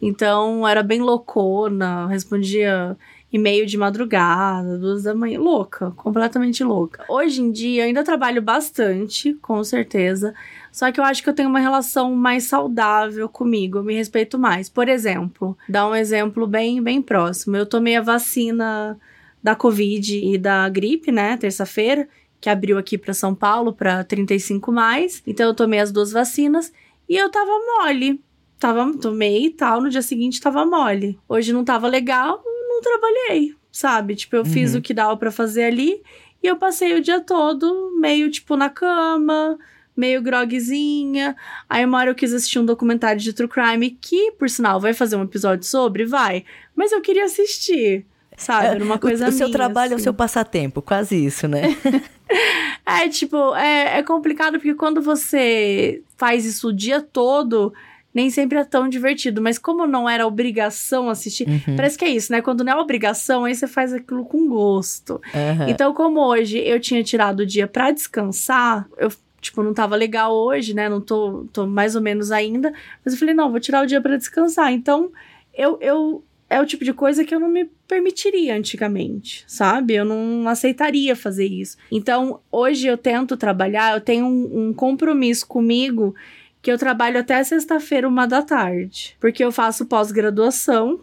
Então, era bem loucona, respondia e-mail de madrugada, duas da manhã. Louca, completamente louca. Hoje em dia, eu ainda trabalho bastante, com certeza. Só que eu acho que eu tenho uma relação mais saudável comigo, eu me respeito mais. Por exemplo, dar um exemplo bem, bem próximo. Eu tomei a vacina da Covid e da gripe, né, terça-feira, que abriu aqui para São Paulo para 35 mais. Então eu tomei as duas vacinas e eu tava mole. Tava, tomei e tal, no dia seguinte tava mole. Hoje não tava legal, não trabalhei, sabe? Tipo, eu uhum. fiz o que dava para fazer ali e eu passei o dia todo meio, tipo, na cama, meio grogzinha. Aí uma hora eu quis assistir um documentário de True Crime que, por sinal, vai fazer um episódio sobre? Vai. Mas eu queria assistir, sabe? Era uma coisa O, o seu minha, trabalho assim. é o seu passatempo, quase isso, né? é, tipo, é, é complicado porque quando você faz isso o dia todo nem sempre é tão divertido. Mas como não era obrigação assistir, uhum. parece que é isso, né? Quando não é obrigação, aí você faz aquilo com gosto. Uhum. Então, como hoje eu tinha tirado o dia para descansar, eu tipo, não tava legal hoje, né? Não tô, tô mais ou menos ainda. Mas eu falei, não, vou tirar o dia para descansar. Então, eu, eu. É o tipo de coisa que eu não me permitiria antigamente, sabe? Eu não aceitaria fazer isso. Então, hoje eu tento trabalhar, eu tenho um, um compromisso comigo que eu trabalho até sexta-feira, uma da tarde. Porque eu faço pós-graduação,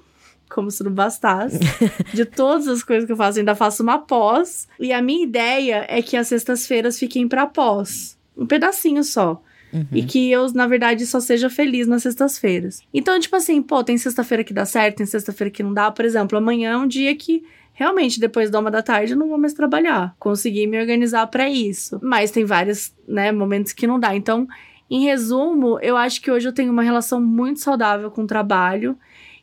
como se não bastasse. de todas as coisas que eu faço, eu ainda faço uma pós. E a minha ideia é que as sextas-feiras fiquem para pós. Um pedacinho só. Uhum. E que eu, na verdade, só seja feliz nas sextas-feiras. Então, tipo assim, pô, tem sexta-feira que dá certo, tem sexta-feira que não dá. Por exemplo, amanhã é um dia que realmente depois da uma da tarde eu não vou mais trabalhar. Consegui me organizar para isso. Mas tem vários, né, momentos que não dá. Então, em resumo, eu acho que hoje eu tenho uma relação muito saudável com o trabalho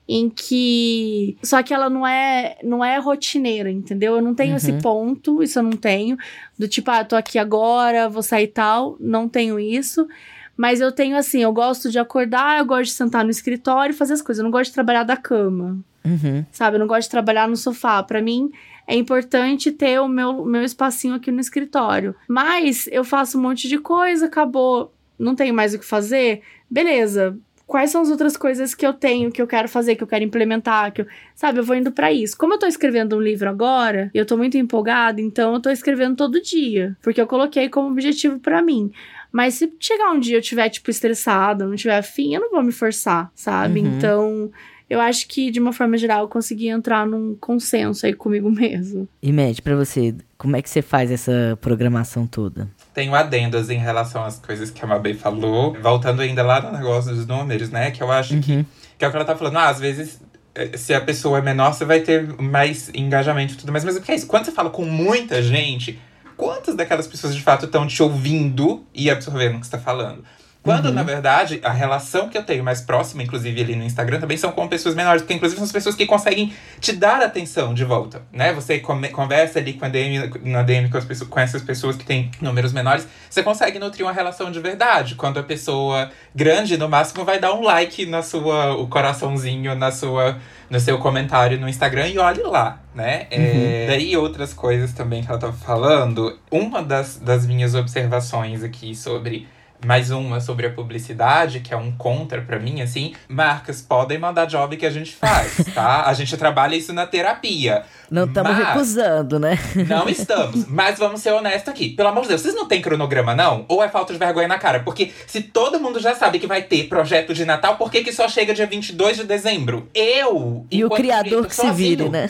em que só que ela não é não é rotineira, entendeu? Eu não tenho uhum. esse ponto, isso eu não tenho, do tipo, ah, tô aqui agora, vou sair tal, não tenho isso. Mas eu tenho assim, eu gosto de acordar, eu gosto de sentar no escritório e fazer as coisas. Eu não gosto de trabalhar da cama. Uhum. Sabe? Eu não gosto de trabalhar no sofá. Para mim, é importante ter o meu, meu espacinho aqui no escritório. Mas eu faço um monte de coisa, acabou não tenho mais o que fazer, beleza. Quais são as outras coisas que eu tenho, que eu quero fazer, que eu quero implementar, que eu, sabe, eu vou indo para isso. Como eu tô escrevendo um livro agora, e eu tô muito empolgada, então eu tô escrevendo todo dia, porque eu coloquei como objetivo para mim. Mas se chegar um dia eu tiver tipo estressada, não tiver afim, eu não vou me forçar, sabe? Uhum. Então, eu acho que, de uma forma geral, eu consegui entrar num consenso aí comigo mesmo. E, Matt, pra você, como é que você faz essa programação toda? Tenho adendos em relação às coisas que a Mabê falou. Voltando ainda lá no negócio dos números, né? Que eu acho uhum. que, que é o que ela tá falando. Ah, às vezes eh, se a pessoa é menor, você vai ter mais engajamento e tudo mais. Mas o que é isso? Quando você fala com muita gente, quantas daquelas pessoas de fato estão te ouvindo e absorvendo o que você está falando? Quando, uhum. na verdade, a relação que eu tenho mais próxima, inclusive ali no Instagram, também são com pessoas menores, porque inclusive são as pessoas que conseguem te dar atenção de volta, né? Você come, conversa ali com a DM, na DM com, as pessoas, com essas pessoas que têm números menores, você consegue nutrir uma relação de verdade. Quando a pessoa grande, no máximo, vai dar um like na sua, o coraçãozinho na sua, no seu comentário no Instagram e olhe lá, né? É, uhum. É, daí outras coisas também que ela tava falando. Uma das, das minhas observações aqui sobre mais uma sobre a publicidade, que é um contra para mim, assim. Marcas podem mandar job que a gente faz, tá? A gente trabalha isso na terapia. Não estamos recusando, né? Não estamos. Mas vamos ser honestos aqui. Pelo amor de Deus, vocês não têm cronograma, não? Ou é falta de vergonha na cara? Porque se todo mundo já sabe que vai ter projeto de Natal, por que, que só chega dia 22 de dezembro? Eu! E o criador que sozinho, se vire, né?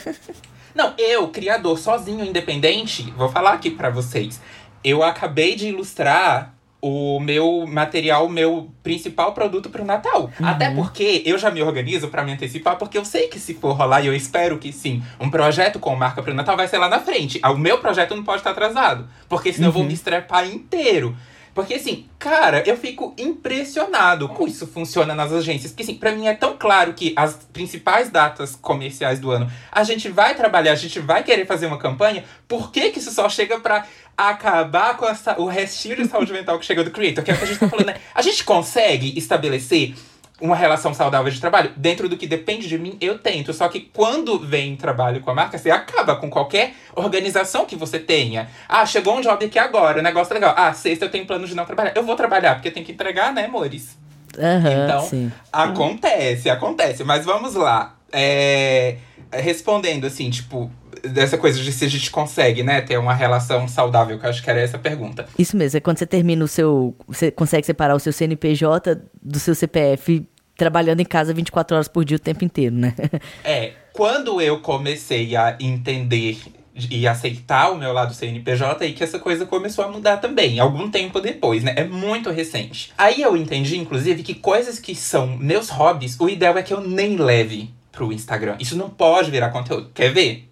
Não, eu, criador, sozinho, independente, vou falar aqui para vocês. Eu acabei de ilustrar o meu material, o meu principal produto pro Natal. Uhum. Até porque eu já me organizo para me antecipar, porque eu sei que se for rolar, e eu espero que sim, um projeto com marca pro Natal vai ser lá na frente. O meu projeto não pode estar atrasado, porque senão uhum. eu vou uhum. me estrepar inteiro. Porque, assim, cara, eu fico impressionado como isso funciona nas agências. Porque, assim, pra mim é tão claro que as principais datas comerciais do ano a gente vai trabalhar, a gente vai querer fazer uma campanha. Por que, que isso só chega pra acabar com essa, o restinho de saúde mental que chega do creator? Que é o que a gente tá falando, né? A gente consegue estabelecer uma relação saudável de trabalho, dentro do que depende de mim, eu tento. Só que quando vem trabalho com a marca, você acaba com qualquer organização que você tenha. Ah, chegou um job aqui agora, o negócio é legal. Ah, sexta eu tenho plano de não trabalhar. Eu vou trabalhar, porque eu tenho que entregar, né, amores? Uhum, então, sim. acontece, acontece. Mas vamos lá. É, respondendo assim, tipo, dessa coisa de se a gente consegue, né, ter uma relação saudável, que eu acho que era essa a pergunta. Isso mesmo, é quando você termina o seu. Você consegue separar o seu CNPJ do seu CPF trabalhando em casa 24 horas por dia o tempo inteiro, né? é, quando eu comecei a entender e aceitar o meu lado CNPJ, aí que essa coisa começou a mudar também, algum tempo depois, né? É muito recente. Aí eu entendi, inclusive, que coisas que são meus hobbies, o ideal é que eu nem leve pro Instagram. Isso não pode virar conteúdo. Quer ver?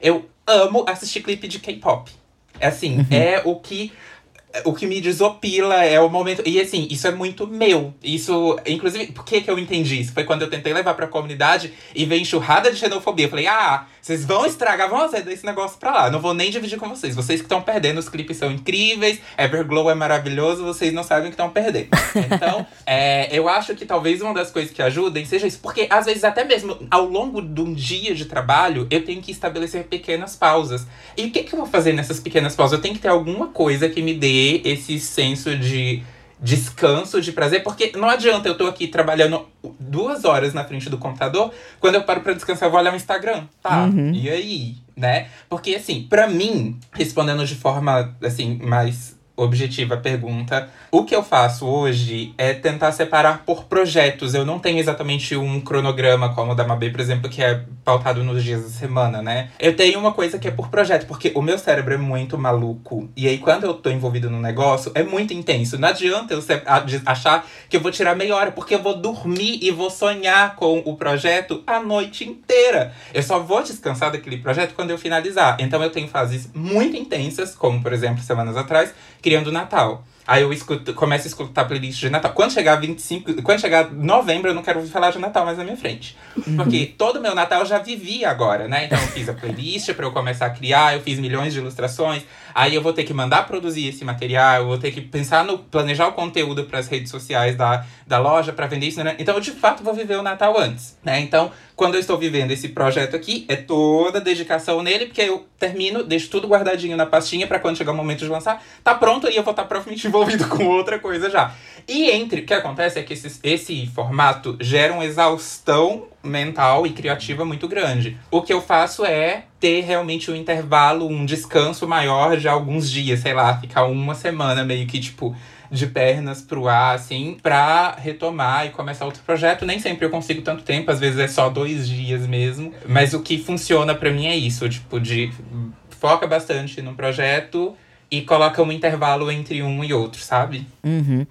Eu amo assistir clipe de K-pop. É assim, uhum. é o que o que me desopila é o momento. E assim, isso é muito meu. Isso, inclusive, por que, que eu entendi isso? Foi quando eu tentei levar pra comunidade e veio enxurrada de xenofobia. Eu falei, ah, vocês vão estragar, vão fazer esse negócio pra lá. Não vou nem dividir com vocês. Vocês que estão perdendo, os clipes são incríveis, Everglow é maravilhoso, vocês não sabem o que estão perdendo. Então, é, eu acho que talvez uma das coisas que ajudem seja isso. Porque às vezes, até mesmo ao longo de um dia de trabalho, eu tenho que estabelecer pequenas pausas. E o que, que eu vou fazer nessas pequenas pausas? Eu tenho que ter alguma coisa que me dê esse senso de descanso, de prazer, porque não adianta eu tô aqui trabalhando duas horas na frente do computador, quando eu paro para descansar eu vou olhar o Instagram, tá? Uhum. E aí, né? Porque assim, para mim, respondendo de forma assim mais objetiva pergunta. O que eu faço hoje é tentar separar por projetos. Eu não tenho exatamente um cronograma como o da Mabê, por exemplo, que é pautado nos dias da semana, né? Eu tenho uma coisa que é por projeto, porque o meu cérebro é muito maluco. E aí, quando eu tô envolvido no negócio, é muito intenso. Não adianta eu achar que eu vou tirar meia hora, porque eu vou dormir e vou sonhar com o projeto a noite inteira. Eu só vou descansar daquele projeto quando eu finalizar. Então, eu tenho fases muito intensas, como, por exemplo, semanas atrás, criando o Natal. Aí eu escuto, começo a escutar playlist de Natal. Quando chegar 25, quando chegar novembro, eu não quero ouvir falar de Natal mais na minha frente. Uhum. Porque todo meu Natal eu já vivi agora, né? Então eu fiz a playlist para eu começar a criar, eu fiz milhões de ilustrações. Aí eu vou ter que mandar produzir esse material, eu vou ter que pensar no planejar o conteúdo para as redes sociais da, da loja para vender isso, né? Então eu de fato vou viver o Natal antes, né? Então, quando eu estou vivendo esse projeto aqui, é toda dedicação nele, porque eu termino, deixo tudo guardadinho na pastinha para quando chegar o momento de lançar, tá pronto e eu vou estar tá provavelmente envolvido com outra coisa já. E entre, o que acontece é que esse, esse formato gera uma exaustão mental e criativa muito grande. O que eu faço é ter realmente um intervalo, um descanso maior de alguns dias, sei lá, ficar uma semana meio que tipo de pernas pro ar, assim, pra retomar e começar outro projeto. Nem sempre eu consigo tanto tempo, às vezes é só dois dias mesmo. Mas o que funciona para mim é isso, tipo, de foca bastante no projeto e coloca um intervalo entre um e outro, sabe? Uhum.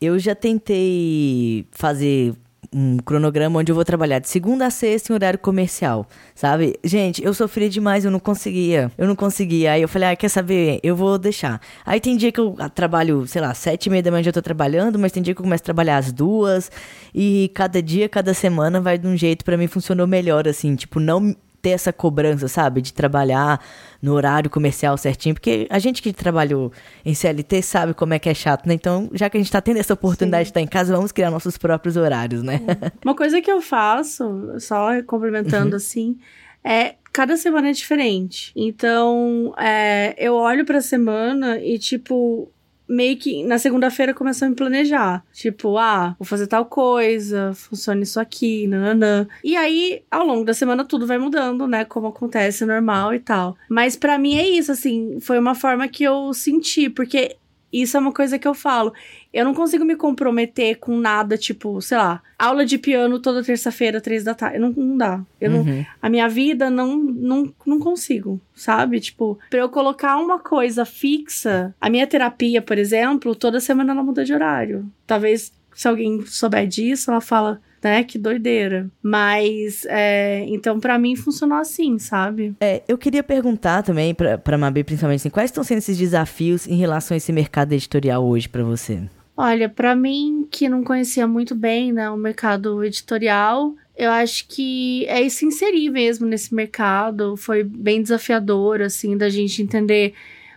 Eu já tentei fazer um cronograma onde eu vou trabalhar de segunda a sexta em horário comercial, sabe? Gente, eu sofri demais, eu não conseguia. Eu não conseguia. Aí eu falei, ah, quer saber? Eu vou deixar. Aí tem dia que eu trabalho, sei lá, sete e meia da manhã já tô trabalhando, mas tem dia que eu começo a trabalhar às duas. E cada dia, cada semana vai de um jeito para mim funcionou melhor, assim. Tipo, não ter essa cobrança, sabe? De trabalhar no horário comercial certinho. Porque a gente que trabalhou em CLT sabe como é que é chato, né? Então, já que a gente tá tendo essa oportunidade Sim. de estar em casa, vamos criar nossos próprios horários, né? Uma coisa que eu faço, só complementando uhum. assim, é cada semana é diferente. Então, é, eu olho pra semana e, tipo, meio que na segunda-feira começou a me planejar. Tipo, ah, vou fazer tal coisa, funciona isso aqui, nananã. E aí, ao longo da semana, tudo vai mudando, né? Como acontece normal e tal. Mas para mim é isso, assim, foi uma forma que eu senti, porque isso é uma coisa que eu falo. Eu não consigo me comprometer com nada, tipo, sei lá, aula de piano toda terça-feira, três da tarde. Não, não dá. Eu uhum. não, a minha vida não, não, não consigo, sabe? Tipo, pra eu colocar uma coisa fixa, a minha terapia, por exemplo, toda semana ela muda de horário. Talvez se alguém souber disso, ela fala, né? Que doideira. Mas, é, então, para mim, funcionou assim, sabe? É, eu queria perguntar também pra, pra Mabê, principalmente, assim, quais estão sendo esses desafios em relação a esse mercado editorial hoje para você? Olha, para mim, que não conhecia muito bem, né, o mercado editorial, eu acho que é se inserir mesmo nesse mercado. Foi bem desafiador, assim, da gente entender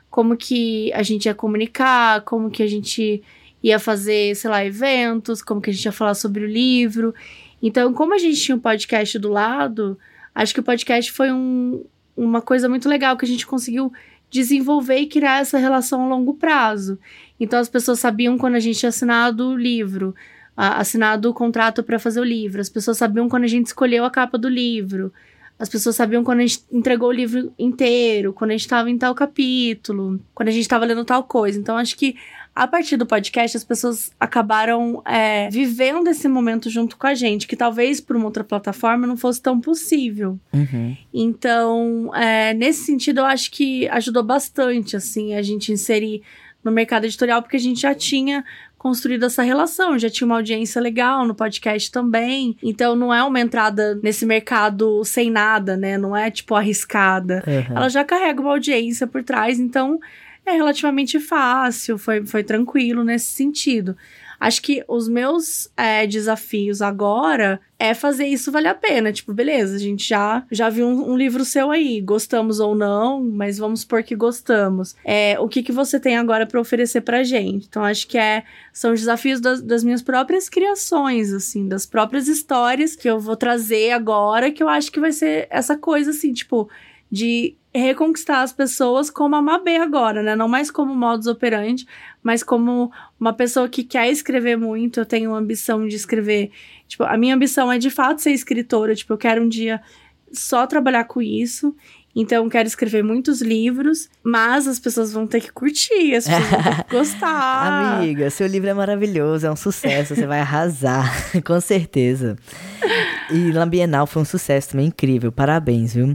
como que a gente ia comunicar, como que a gente ia fazer, sei lá, eventos, como que a gente ia falar sobre o livro. Então, como a gente tinha um podcast do lado, acho que o podcast foi um, uma coisa muito legal que a gente conseguiu desenvolver e criar essa relação a longo prazo. Então, as pessoas sabiam quando a gente tinha assinado o livro, assinado o contrato para fazer o livro, as pessoas sabiam quando a gente escolheu a capa do livro. As pessoas sabiam quando a gente entregou o livro inteiro, quando a gente estava em tal capítulo, quando a gente estava lendo tal coisa. Então, acho que a partir do podcast, as pessoas acabaram é, vivendo esse momento junto com a gente, que talvez por uma outra plataforma não fosse tão possível. Uhum. Então, é, nesse sentido, eu acho que ajudou bastante, assim, a gente inserir no mercado editorial, porque a gente já tinha construído essa relação, já tinha uma audiência legal no podcast também. Então não é uma entrada nesse mercado sem nada, né? Não é tipo arriscada. Uhum. Ela já carrega uma audiência por trás, então é relativamente fácil, foi, foi tranquilo nesse sentido. Acho que os meus é, desafios agora é fazer isso valer a pena. Tipo, beleza, a gente já, já viu um, um, livro seu aí, gostamos ou não, mas vamos supor que gostamos. É, o que, que você tem agora para oferecer pra gente? Então, acho que é, são os desafios das, das minhas próprias criações, assim, das próprias histórias que eu vou trazer agora, que eu acho que vai ser essa coisa, assim, tipo, de reconquistar as pessoas como a Mabê agora, né? Não mais como modus operandi, mas como uma pessoa que quer escrever muito. Eu tenho ambição de escrever. Tipo, a minha ambição é de fato ser escritora. Tipo, eu quero um dia só trabalhar com isso. Então, quero escrever muitos livros, mas as pessoas vão ter que curtir, as pessoas vão ter que gostar. Amiga, seu livro é maravilhoso, é um sucesso, você vai arrasar, com certeza. E La Bienal foi um sucesso também incrível, parabéns, viu?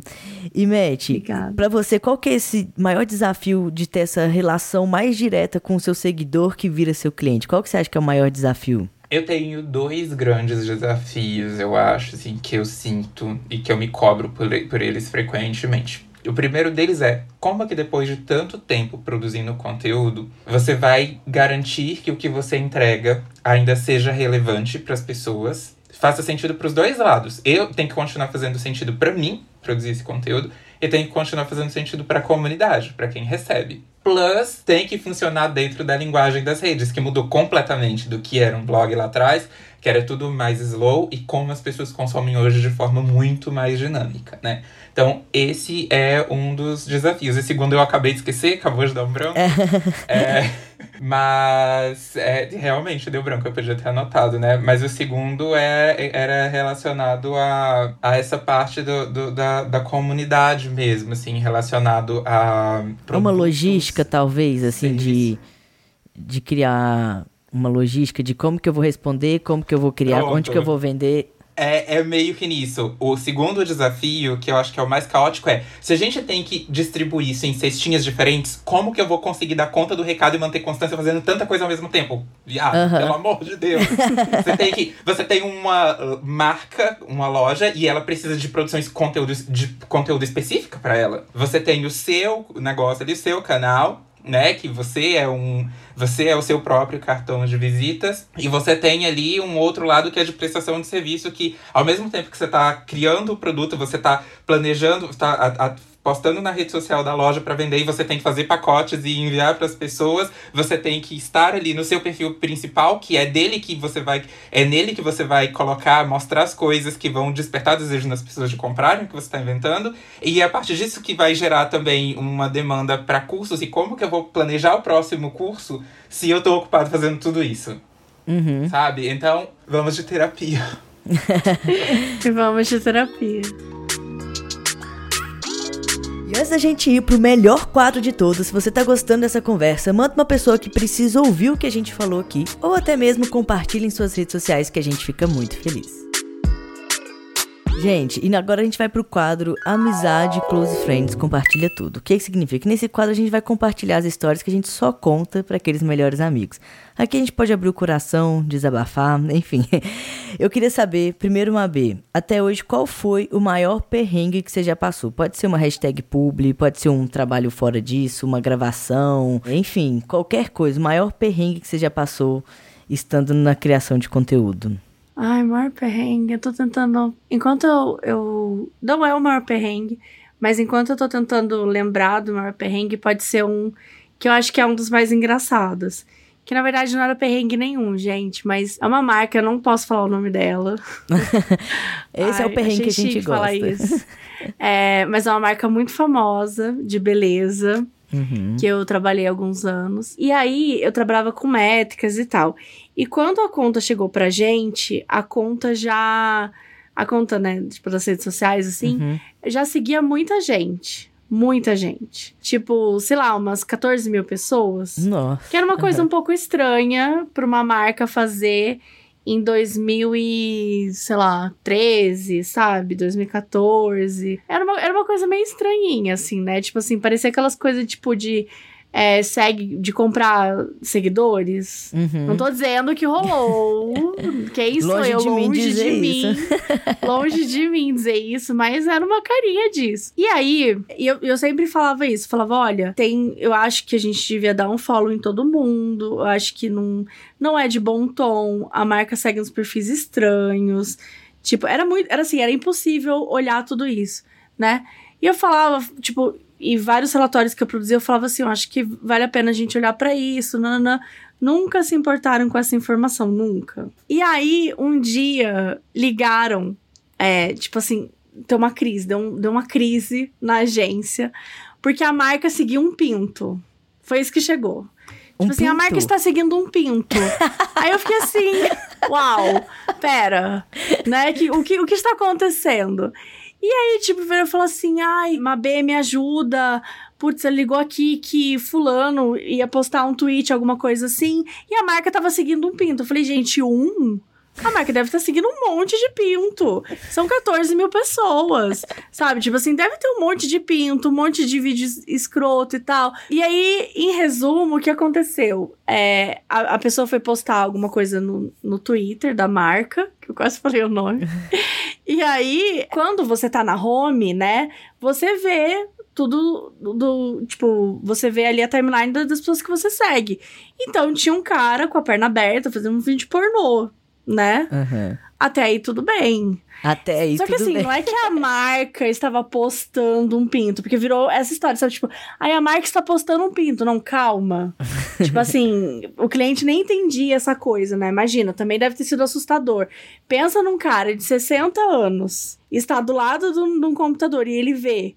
E Matt, para você, qual que é esse maior desafio de ter essa relação mais direta com o seu seguidor que vira seu cliente? Qual que você acha que é o maior desafio? Eu tenho dois grandes desafios, eu acho, assim, que eu sinto e que eu me cobro por, por eles frequentemente. O primeiro deles é como que depois de tanto tempo produzindo conteúdo, você vai garantir que o que você entrega ainda seja relevante para as pessoas, faça sentido para os dois lados. Eu tenho que continuar fazendo sentido para mim produzir esse conteúdo e tem que continuar fazendo sentido para a comunidade, para quem recebe. Plus, tem que funcionar dentro da linguagem das redes, que mudou completamente do que era um blog lá atrás, que era tudo mais slow, e como as pessoas consomem hoje de forma muito mais dinâmica, né? Então, esse é um dos desafios. E segundo, eu acabei de esquecer, acabou de dar um branco. é, mas é, realmente deu branco, eu podia ter anotado, né? Mas o segundo é, era relacionado a, a essa parte do, do da, da comunidade mesmo, assim, relacionado a. Produtos. Uma logística, talvez, assim, de, de criar uma logística de como que eu vou responder, como que eu vou criar, Pronto. onde que eu vou vender. É, é meio que nisso. O segundo desafio, que eu acho que é o mais caótico, é: se a gente tem que distribuir isso em cestinhas diferentes, como que eu vou conseguir dar conta do recado e manter constância fazendo tanta coisa ao mesmo tempo? Viado, uhum. pelo amor de Deus. você tem que. Você tem uma marca, uma loja, e ela precisa de produções conteúdo, de conteúdo específica para ela. Você tem o seu negócio ali, o seu canal né? Que você é um. Você é o seu próprio cartão de visitas. E você tem ali um outro lado que é de prestação de serviço, que ao mesmo tempo que você está criando o produto, você está planejando, está postando na rede social da loja para vender e você tem que fazer pacotes e enviar para as pessoas. Você tem que estar ali no seu perfil principal, que é dele que você vai, é nele que você vai colocar, mostrar as coisas que vão despertar desejo nas pessoas de comprarem o que você está inventando. E é a partir disso que vai gerar também uma demanda para cursos e como que eu vou planejar o próximo curso se eu estou ocupado fazendo tudo isso. Uhum. Sabe? Então, vamos de terapia. vamos de terapia. Antes da gente ir pro melhor quadro de todos, se você tá gostando dessa conversa, manda uma pessoa que precisa ouvir o que a gente falou aqui, ou até mesmo compartilhe em suas redes sociais que a gente fica muito feliz. Gente, e agora a gente vai pro quadro Amizade Close Friends Compartilha Tudo. O que, que significa? Nesse quadro a gente vai compartilhar as histórias que a gente só conta para aqueles melhores amigos. Aqui a gente pode abrir o coração, desabafar, enfim. Eu queria saber, primeiro uma B, até hoje qual foi o maior perrengue que você já passou? Pode ser uma hashtag publi, pode ser um trabalho fora disso, uma gravação, enfim, qualquer coisa. O maior perrengue que você já passou estando na criação de conteúdo. Ai, maior perrengue. Eu tô tentando. Enquanto eu, eu. Não é o maior perrengue, mas enquanto eu tô tentando lembrar do maior perrengue, pode ser um que eu acho que é um dos mais engraçados. Que na verdade não era perrengue nenhum, gente, mas é uma marca, eu não posso falar o nome dela. Esse Ai, é o perrengue que a gente gosta. Falar isso. É, mas é uma marca muito famosa de beleza. Uhum. Que eu trabalhei alguns anos. E aí eu trabalhava com métricas e tal. E quando a conta chegou pra gente, a conta já. A conta, né, tipo, das redes sociais, assim, uhum. já seguia muita gente. Muita gente. Tipo, sei lá, umas 14 mil pessoas. Nossa. Que era uma coisa uhum. um pouco estranha pra uma marca fazer em 2000 e, sei lá, 13, sabe? 2014. Era uma, era uma coisa meio estranhinha, assim, né? Tipo assim, parecia aquelas coisas, tipo, de é, segue, de comprar seguidores. Uhum. Não tô dizendo que rolou. que é isso, longe eu de longe mim dizer de mim. longe de mim dizer isso, mas era uma carinha disso. E aí, eu, eu sempre falava isso. Falava, olha, tem. Eu acho que a gente devia dar um follow em todo mundo. Eu acho que não, não é de bom tom. A marca segue uns perfis estranhos. Tipo, era muito. Era assim, era impossível olhar tudo isso, né? E eu falava, tipo, e vários relatórios que eu produzi, eu falava assim, eu acho que vale a pena a gente olhar para isso, nanana. Nunca se importaram com essa informação, nunca. E aí, um dia, ligaram, é, tipo assim, deu uma crise, deu, deu uma crise na agência, porque a marca seguiu um pinto. Foi isso que chegou. Um tipo assim, a marca está seguindo um pinto. Aí eu fiquei assim, uau, pera, né? Que, o, que, o que está acontecendo? E aí, tipo, ele falou assim: ai, Mabê, me ajuda. Putz, ele ligou aqui que Fulano ia postar um tweet, alguma coisa assim. E a marca tava seguindo um pinto. Eu falei, gente, um? A marca deve estar seguindo um monte de pinto. São 14 mil pessoas. Sabe? Tipo assim, deve ter um monte de pinto, um monte de vídeo escroto e tal. E aí, em resumo, o que aconteceu? É, a, a pessoa foi postar alguma coisa no, no Twitter da marca, que eu quase falei o nome. e aí, quando você tá na home, né? Você vê tudo do, do, tipo, você vê ali a timeline das pessoas que você segue. Então tinha um cara com a perna aberta fazendo um vídeo pornô né? Uhum. Até aí tudo bem. Até aí Só que assim, bem. não é que a marca estava postando um pinto, porque virou essa história, sabe? Tipo, aí a marca está postando um pinto. Não, calma. tipo assim, o cliente nem entendia essa coisa, né? Imagina, também deve ter sido assustador. Pensa num cara de 60 anos, está do lado de um computador e ele vê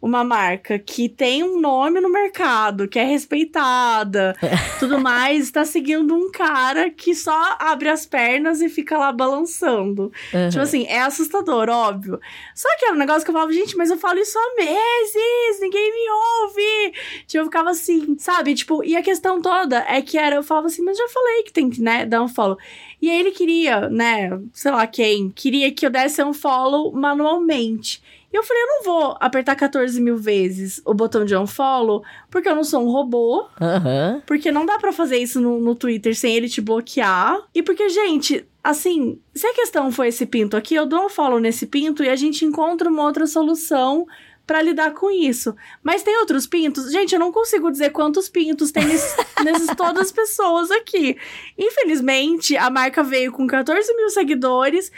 uma marca que tem um nome no mercado, que é respeitada, tudo mais, está seguindo um cara que só abre as pernas e fica lá balançando. Uhum. Tipo assim, é assustador, óbvio. Só que era um negócio que eu falava, gente, mas eu falo isso há meses, ninguém me ouve. Tipo, eu ficava assim, sabe? Tipo, e a questão toda é que era, eu falava assim, mas já falei que tem que, né, dar um follow. E aí ele queria, né, sei lá quem, queria que eu desse um follow manualmente. E eu falei, eu não vou apertar 14 mil vezes o botão de unfollow, porque eu não sou um robô. Uhum. Porque não dá para fazer isso no, no Twitter sem ele te bloquear. E porque, gente, assim, se a questão foi esse pinto aqui, eu dou um follow nesse pinto e a gente encontra uma outra solução para lidar com isso. Mas tem outros pintos? Gente, eu não consigo dizer quantos pintos tem nesses, nesses todas as pessoas aqui. Infelizmente, a marca veio com 14 mil seguidores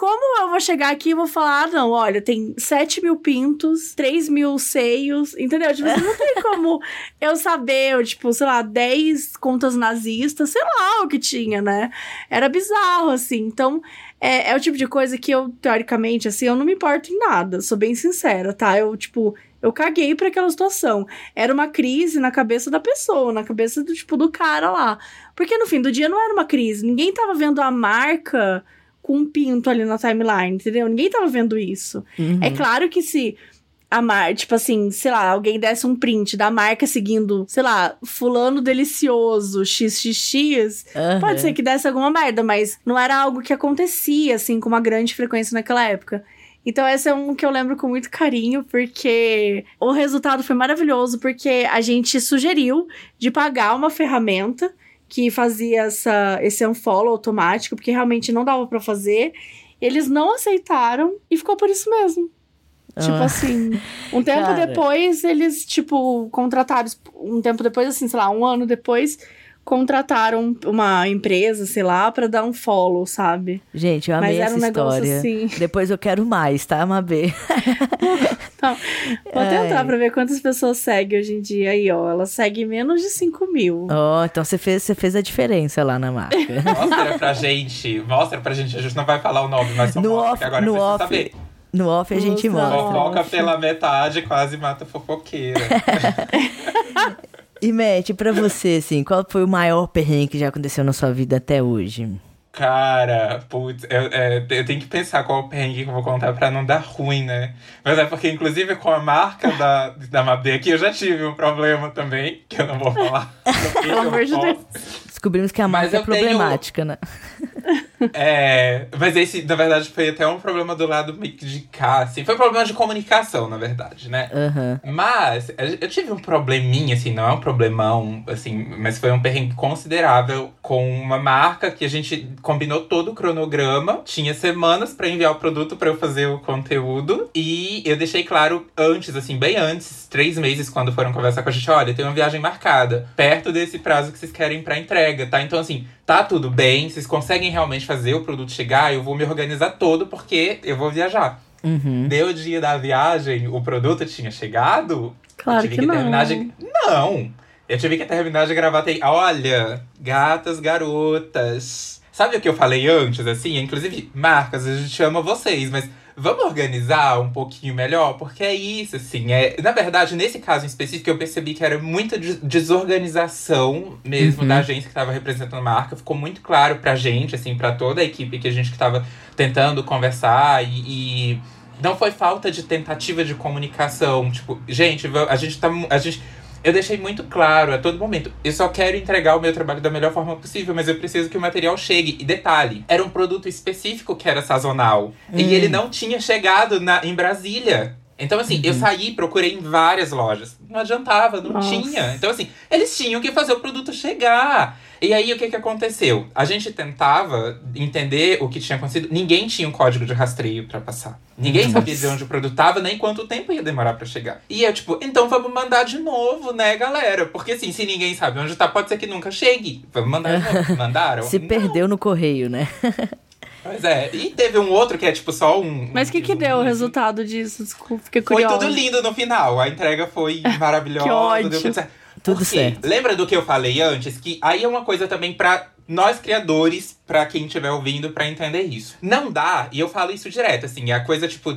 como eu vou chegar aqui e vou falar, ah, não, olha, tem 7 mil pintos, 3 mil seios, entendeu? Tipo, não tem como eu saber, tipo, sei lá, 10 contas nazistas, sei lá o que tinha, né? Era bizarro, assim. Então, é, é o tipo de coisa que eu, teoricamente, assim, eu não me importo em nada, sou bem sincera, tá? Eu, tipo, eu caguei para aquela situação. Era uma crise na cabeça da pessoa, na cabeça do tipo do cara lá. Porque no fim do dia não era uma crise. Ninguém tava vendo a marca com um pinto ali na timeline, entendeu? Ninguém tava vendo isso. Uhum. É claro que se a marca, tipo assim, sei lá, alguém desse um print da marca seguindo, sei lá, fulano delicioso, xxx, uhum. pode ser que desse alguma merda, mas não era algo que acontecia, assim, com uma grande frequência naquela época. Então, esse é um que eu lembro com muito carinho, porque o resultado foi maravilhoso, porque a gente sugeriu de pagar uma ferramenta que fazia essa, esse unfollow automático, porque realmente não dava para fazer. Eles não aceitaram e ficou por isso mesmo. Ah. Tipo assim, um tempo Cara. depois eles, tipo, contrataram. Um tempo depois, assim, sei lá, um ano depois, contrataram uma empresa, sei lá, para dar um follow, sabe? Gente, eu amei Mas essa um história. Assim... Depois eu quero mais, tá, Mabê? então, vou Ai. tentar pra ver quantas pessoas seguem hoje em dia. Aí, ó, ela segue menos de 5 mil. Ó, oh, então você fez, você fez a diferença lá na marca. Mostra pra gente, mostra pra gente. A gente não vai falar o nome, mas no mostra, off, agora no off, saber. No off a gente mostra. Fofoca pela metade quase mata fofoqueira. E Matt, pra você, assim, qual foi o maior perrengue que já aconteceu na sua vida até hoje? Cara, putz, eu, é, eu tenho que pensar qual o perrengue que eu vou contar pra não dar ruim, né? Mas é porque, inclusive, com a marca da, da Mabê aqui, eu já tive um problema também, que eu não vou falar. Pelo amor de Deus. Descobrimos que a marca é problemática, tenho... né? É, mas esse, na verdade, foi até um problema do lado de cá, assim. Foi um problema de comunicação, na verdade, né? Uhum. Mas eu tive um probleminha, assim, não é um problemão, assim, mas foi um perrengue considerável com uma marca que a gente combinou todo o cronograma. Tinha semanas para enviar o produto para eu fazer o conteúdo. E eu deixei claro antes, assim, bem antes, três meses, quando foram conversar com a gente: olha, tem uma viagem marcada, perto desse prazo que vocês querem para entrega, tá? Então, assim, tá tudo bem, vocês conseguem realmente fazer o produto chegar, eu vou me organizar todo porque eu vou viajar. Uhum. Deu o dia da viagem, o produto tinha chegado. Claro que, que, não. Terminar de... Não! Eu tive que terminar de gravar. Tem... Olha, gatas, garotas. Sabe o que eu falei antes, assim? Inclusive, marcas, a gente ama vocês, mas vamos organizar um pouquinho melhor? Porque é isso, assim. É, na verdade, nesse caso em específico, eu percebi que era muita desorganização mesmo uhum. da agência que estava representando a marca. Ficou muito claro pra gente, assim, pra toda a equipe que a gente estava tentando conversar e, e não foi falta de tentativa de comunicação. Tipo, gente, a gente tá. A gente, eu deixei muito claro a todo momento. Eu só quero entregar o meu trabalho da melhor forma possível, mas eu preciso que o material chegue. E detalhe, era um produto específico que era sazonal. Hum. E ele não tinha chegado na, em Brasília. Então, assim, uhum. eu saí, procurei em várias lojas. Não adiantava, não Nossa. tinha. Então, assim, eles tinham que fazer o produto chegar. E aí, o que que aconteceu? A gente tentava entender o que tinha acontecido. Ninguém tinha um código de rastreio para passar. Ninguém Nossa. sabia de onde o produto tava, nem quanto tempo ia demorar para chegar. E eu, tipo, então vamos mandar de novo, né, galera? Porque, assim, se ninguém sabe onde tá, pode ser que nunca chegue. Vamos mandar de novo. Mandaram? Se Não. perdeu no correio, né? Pois é. E teve um outro que é tipo só um. Mas o que, que deu o resultado disso? Desculpa, fiquei curiosa. Foi tudo lindo no final. A entrega foi maravilhosa. que ódio. Tudo certo. Lembra do que eu falei antes? Que aí é uma coisa também pra nós criadores, para quem estiver ouvindo, para entender isso. Não dá, e eu falo isso direto, assim, é a coisa, tipo,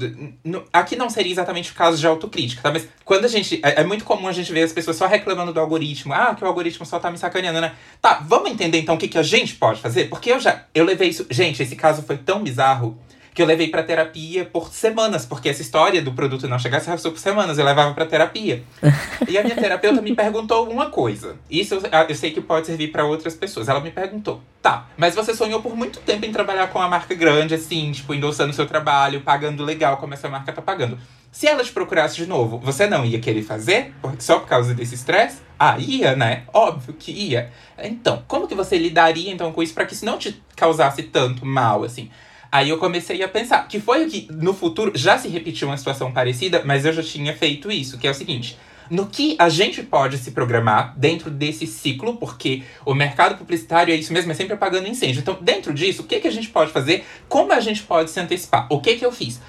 aqui não seria exatamente o caso de autocrítica, tá? Mas quando a gente. É, é, muito comum a gente ver as pessoas só reclamando do algoritmo. Ah, que o algoritmo só tá me sacaneando, né? Tá, vamos entender então o que, que a gente pode fazer? Porque eu já. Eu levei isso. Gente, esse caso foi tão bizarro que eu levei para terapia por semanas, porque essa história do produto não chegar se arrastou por semanas, eu levava para terapia. e a minha terapeuta me perguntou uma coisa. Isso eu, eu sei que pode servir para outras pessoas. Ela me perguntou: "Tá, mas você sonhou por muito tempo em trabalhar com uma marca grande assim, tipo, endossando seu trabalho, pagando legal como essa marca tá pagando. Se ela te procurasse de novo, você não ia querer fazer? Só por causa desse estresse? Ah, ia, né? Óbvio que ia. Então, como que você lidaria então com isso para que isso não te causasse tanto mal assim? Aí eu comecei a pensar, que foi o que no futuro já se repetiu uma situação parecida, mas eu já tinha feito isso, que é o seguinte. no que a gente pode se programar dentro desse ciclo, porque o mercado publicitário é isso mesmo, é sempre apagando incêndio. Então, dentro disso, o que, que a gente pode fazer? Como a gente pode se antecipar? O que, que eu fiz?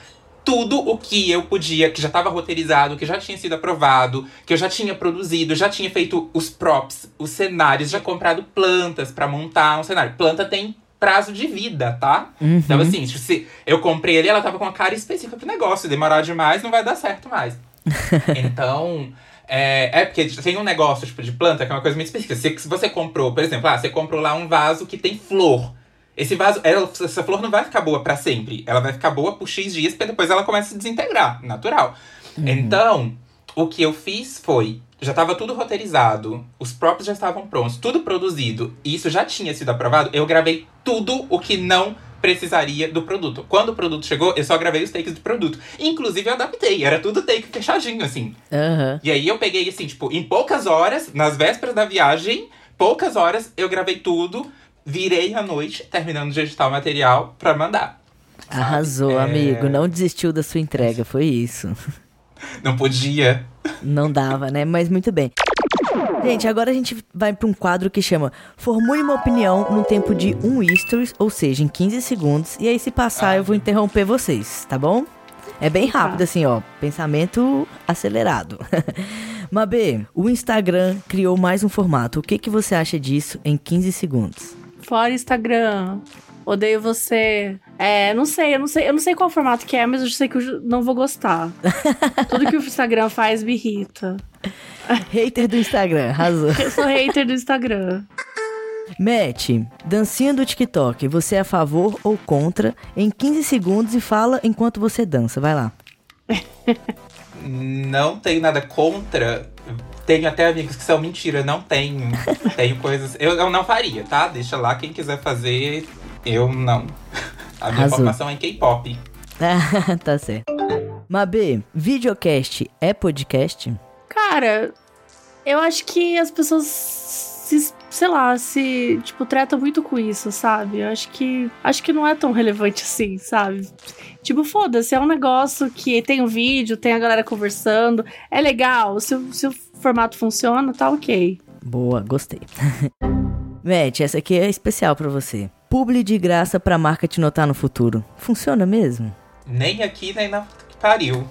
tudo o que eu podia, que já estava roteirizado, que já tinha sido aprovado, que eu já tinha produzido, já tinha feito os props, os cenários, já comprado plantas para montar um cenário. Planta tem prazo de vida, tá? Uhum. Então, assim, se eu comprei ali, ela tava com uma cara específica pro negócio. Demorar demais, não vai dar certo mais. então. É, é, porque tem um negócio tipo de planta que é uma coisa muito específica. Se, se você comprou, por exemplo, ah, você comprou lá um vaso que tem flor. Esse vaso, ela, essa flor não vai ficar boa para sempre. Ela vai ficar boa por X dias, porque depois ela começa a se desintegrar, natural. Uhum. Então, o que eu fiz foi. Já estava tudo roteirizado, os próprios já estavam prontos, tudo produzido, e isso já tinha sido aprovado. Eu gravei tudo o que não precisaria do produto. Quando o produto chegou, eu só gravei os takes do produto. Inclusive, eu adaptei. Era tudo take fechadinho, assim. Uhum. E aí eu peguei, assim, tipo, em poucas horas, nas vésperas da viagem, poucas horas, eu gravei tudo virei à noite, terminando de editar o material para mandar. Arrasou, é... amigo. Não desistiu da sua entrega, foi isso. Não podia. Não dava, né? Mas muito bem. Gente, agora a gente vai para um quadro que chama Formule uma opinião no tempo de um stories, ou seja, em 15 segundos. E aí, se passar, ah, eu vou interromper vocês, tá bom? É bem rápido, tá. assim, ó. Pensamento acelerado. Mabê, o Instagram criou mais um formato. O que, que você acha disso em 15 segundos? Fora Instagram. Odeio você. É, não sei, eu não sei, eu não sei qual formato que é, mas eu sei que eu não vou gostar. Tudo que o Instagram faz me irrita. Hater do Instagram, razão. Eu sou hater do Instagram. Matt, dancinha do TikTok, você é a favor ou contra? Em 15 segundos e fala enquanto você dança, vai lá. não tenho nada contra, tenho até amigos que são mentira, não tenho. tenho coisas. Eu, eu não faria, tá? Deixa lá quem quiser fazer, eu não. A minha Arrasou. formação é em K-pop. tá certo. Mabê, videocast é podcast? Cara, eu acho que as pessoas se, sei lá, se, tipo, treta muito com isso, sabe? Eu acho que acho que não é tão relevante assim, sabe? Tipo, foda-se, é um negócio que tem um vídeo, tem a galera conversando, é legal, se, se o formato funciona, tá ok. Boa, gostei. Matt, essa aqui é especial para você. Publi de graça pra marca te notar no futuro. Funciona mesmo? Nem aqui, nem na que pariu.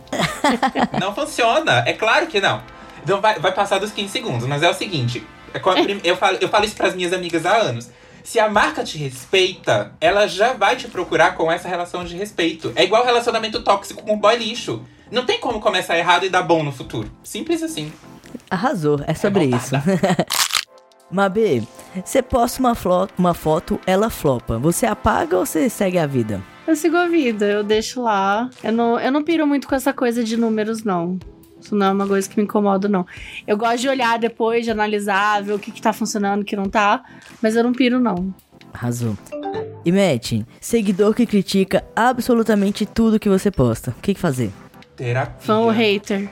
não funciona. É claro que não. Então vai, vai passar dos 15 segundos, mas é o seguinte. É eu falo, eu falo isso pras minhas amigas há anos. Se a marca te respeita, ela já vai te procurar com essa relação de respeito. É igual relacionamento tóxico com boy lixo. Não tem como começar errado e dar bom no futuro. Simples assim. Arrasou, é sobre é isso. Mabê, você posta uma, uma foto, ela flopa. Você apaga ou você segue a vida? Eu sigo a vida, eu deixo lá. Eu não, eu não piro muito com essa coisa de números, não. Isso não é uma coisa que me incomoda, não. Eu gosto de olhar depois, de analisar, ver o que, que tá funcionando, o que não tá. Mas eu não piro, não. Arrasou. E Matt, seguidor que critica absolutamente tudo que você posta. O que, que fazer? Terapia. Fã ou hater?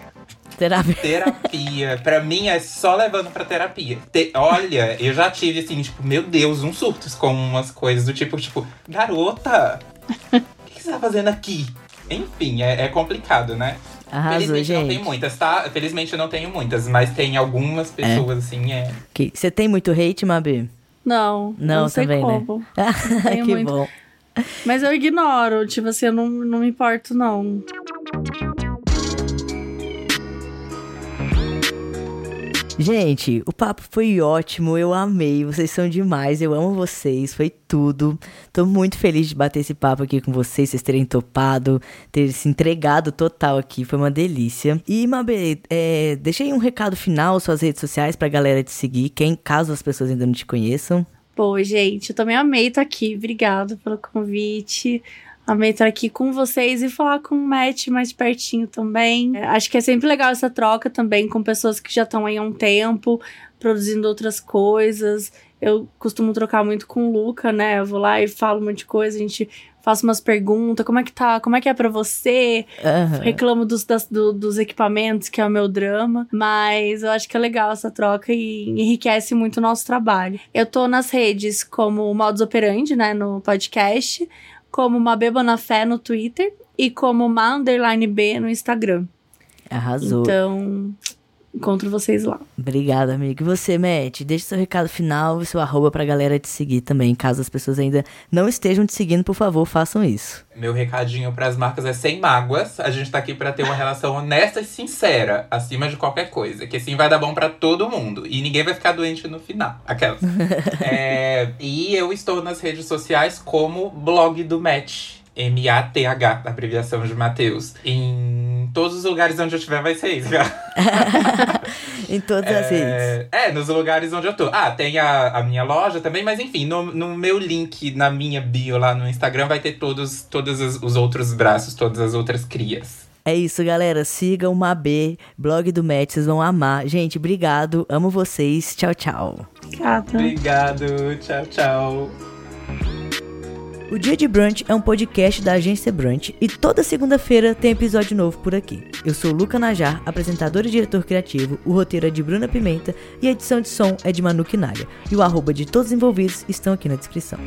Terapia. Terapia. pra mim é só levando pra terapia. Te olha, eu já tive assim, tipo, meu Deus, um surtos com umas coisas do tipo, tipo, garota, o que, que você tá fazendo aqui? Enfim, é, é complicado, né? Arrasou, Felizmente gente. não tenho muitas, tá? Felizmente eu não tenho muitas, mas tem algumas é. pessoas, é. assim, é. Você tem muito hate, Mabi? Não, não, não sei também, né? como. Né? que muito. bom. Mas eu ignoro, tipo assim, eu não, não me importo, não. Gente, o papo foi ótimo, eu amei, vocês são demais, eu amo vocês, foi tudo. Tô muito feliz de bater esse papo aqui com vocês, vocês terem topado, ter se entregado total aqui, foi uma delícia. E, Mabê, é, deixa aí um recado final, suas redes sociais pra galera te seguir, quem, caso as pessoas ainda não te conheçam. Pô, gente, eu também amei estar aqui, obrigado pelo convite. Amei estar aqui com vocês e falar com o Matt mais pertinho também. É, acho que é sempre legal essa troca também com pessoas que já estão aí há um tempo, produzindo outras coisas. Eu costumo trocar muito com o Luca, né? Eu vou lá e falo um monte de coisa, a gente faz umas perguntas, como é que tá, como é que é para você? Uhum. Reclamo dos, das, do, dos equipamentos, que é o meu drama. Mas eu acho que é legal essa troca e enriquece muito o nosso trabalho. Eu tô nas redes como Modus Operandi, né? No podcast como Mabê na Fé no Twitter e como Ma Underline B no Instagram. Arrasou. Então, Encontro vocês lá. Obrigada, amigo. E você, Matt, deixa seu recado final e seu arroba pra galera te seguir também. Caso as pessoas ainda não estejam te seguindo, por favor, façam isso. Meu recadinho para as marcas é sem mágoas. A gente tá aqui para ter uma relação honesta e sincera, acima de qualquer coisa. Que assim vai dar bom para todo mundo. E ninguém vai ficar doente no final. Aquelas. é, e eu estou nas redes sociais como blog do Match. M-A-T-H, abreviação de Matheus. Em todos os lugares onde eu estiver vai ser isso, em todas é, as redes. É, nos lugares onde eu tô. Ah, tem a, a minha loja também, mas enfim, no, no meu link, na minha bio lá no Instagram, vai ter todos, todos os, os outros braços, todas as outras crias. É isso, galera. Sigam o Mabê, blog do Matt, vocês vão amar. Gente, obrigado. Amo vocês. Tchau, tchau. Cata. Obrigado. Tchau, tchau. O Dia de Brunch é um podcast da agência Brunch e toda segunda-feira tem episódio novo por aqui. Eu sou Luca Najar, apresentador e diretor criativo, o roteiro é de Bruna Pimenta e a edição de som é de Manu Quinalha. E o arroba de todos os envolvidos estão aqui na descrição.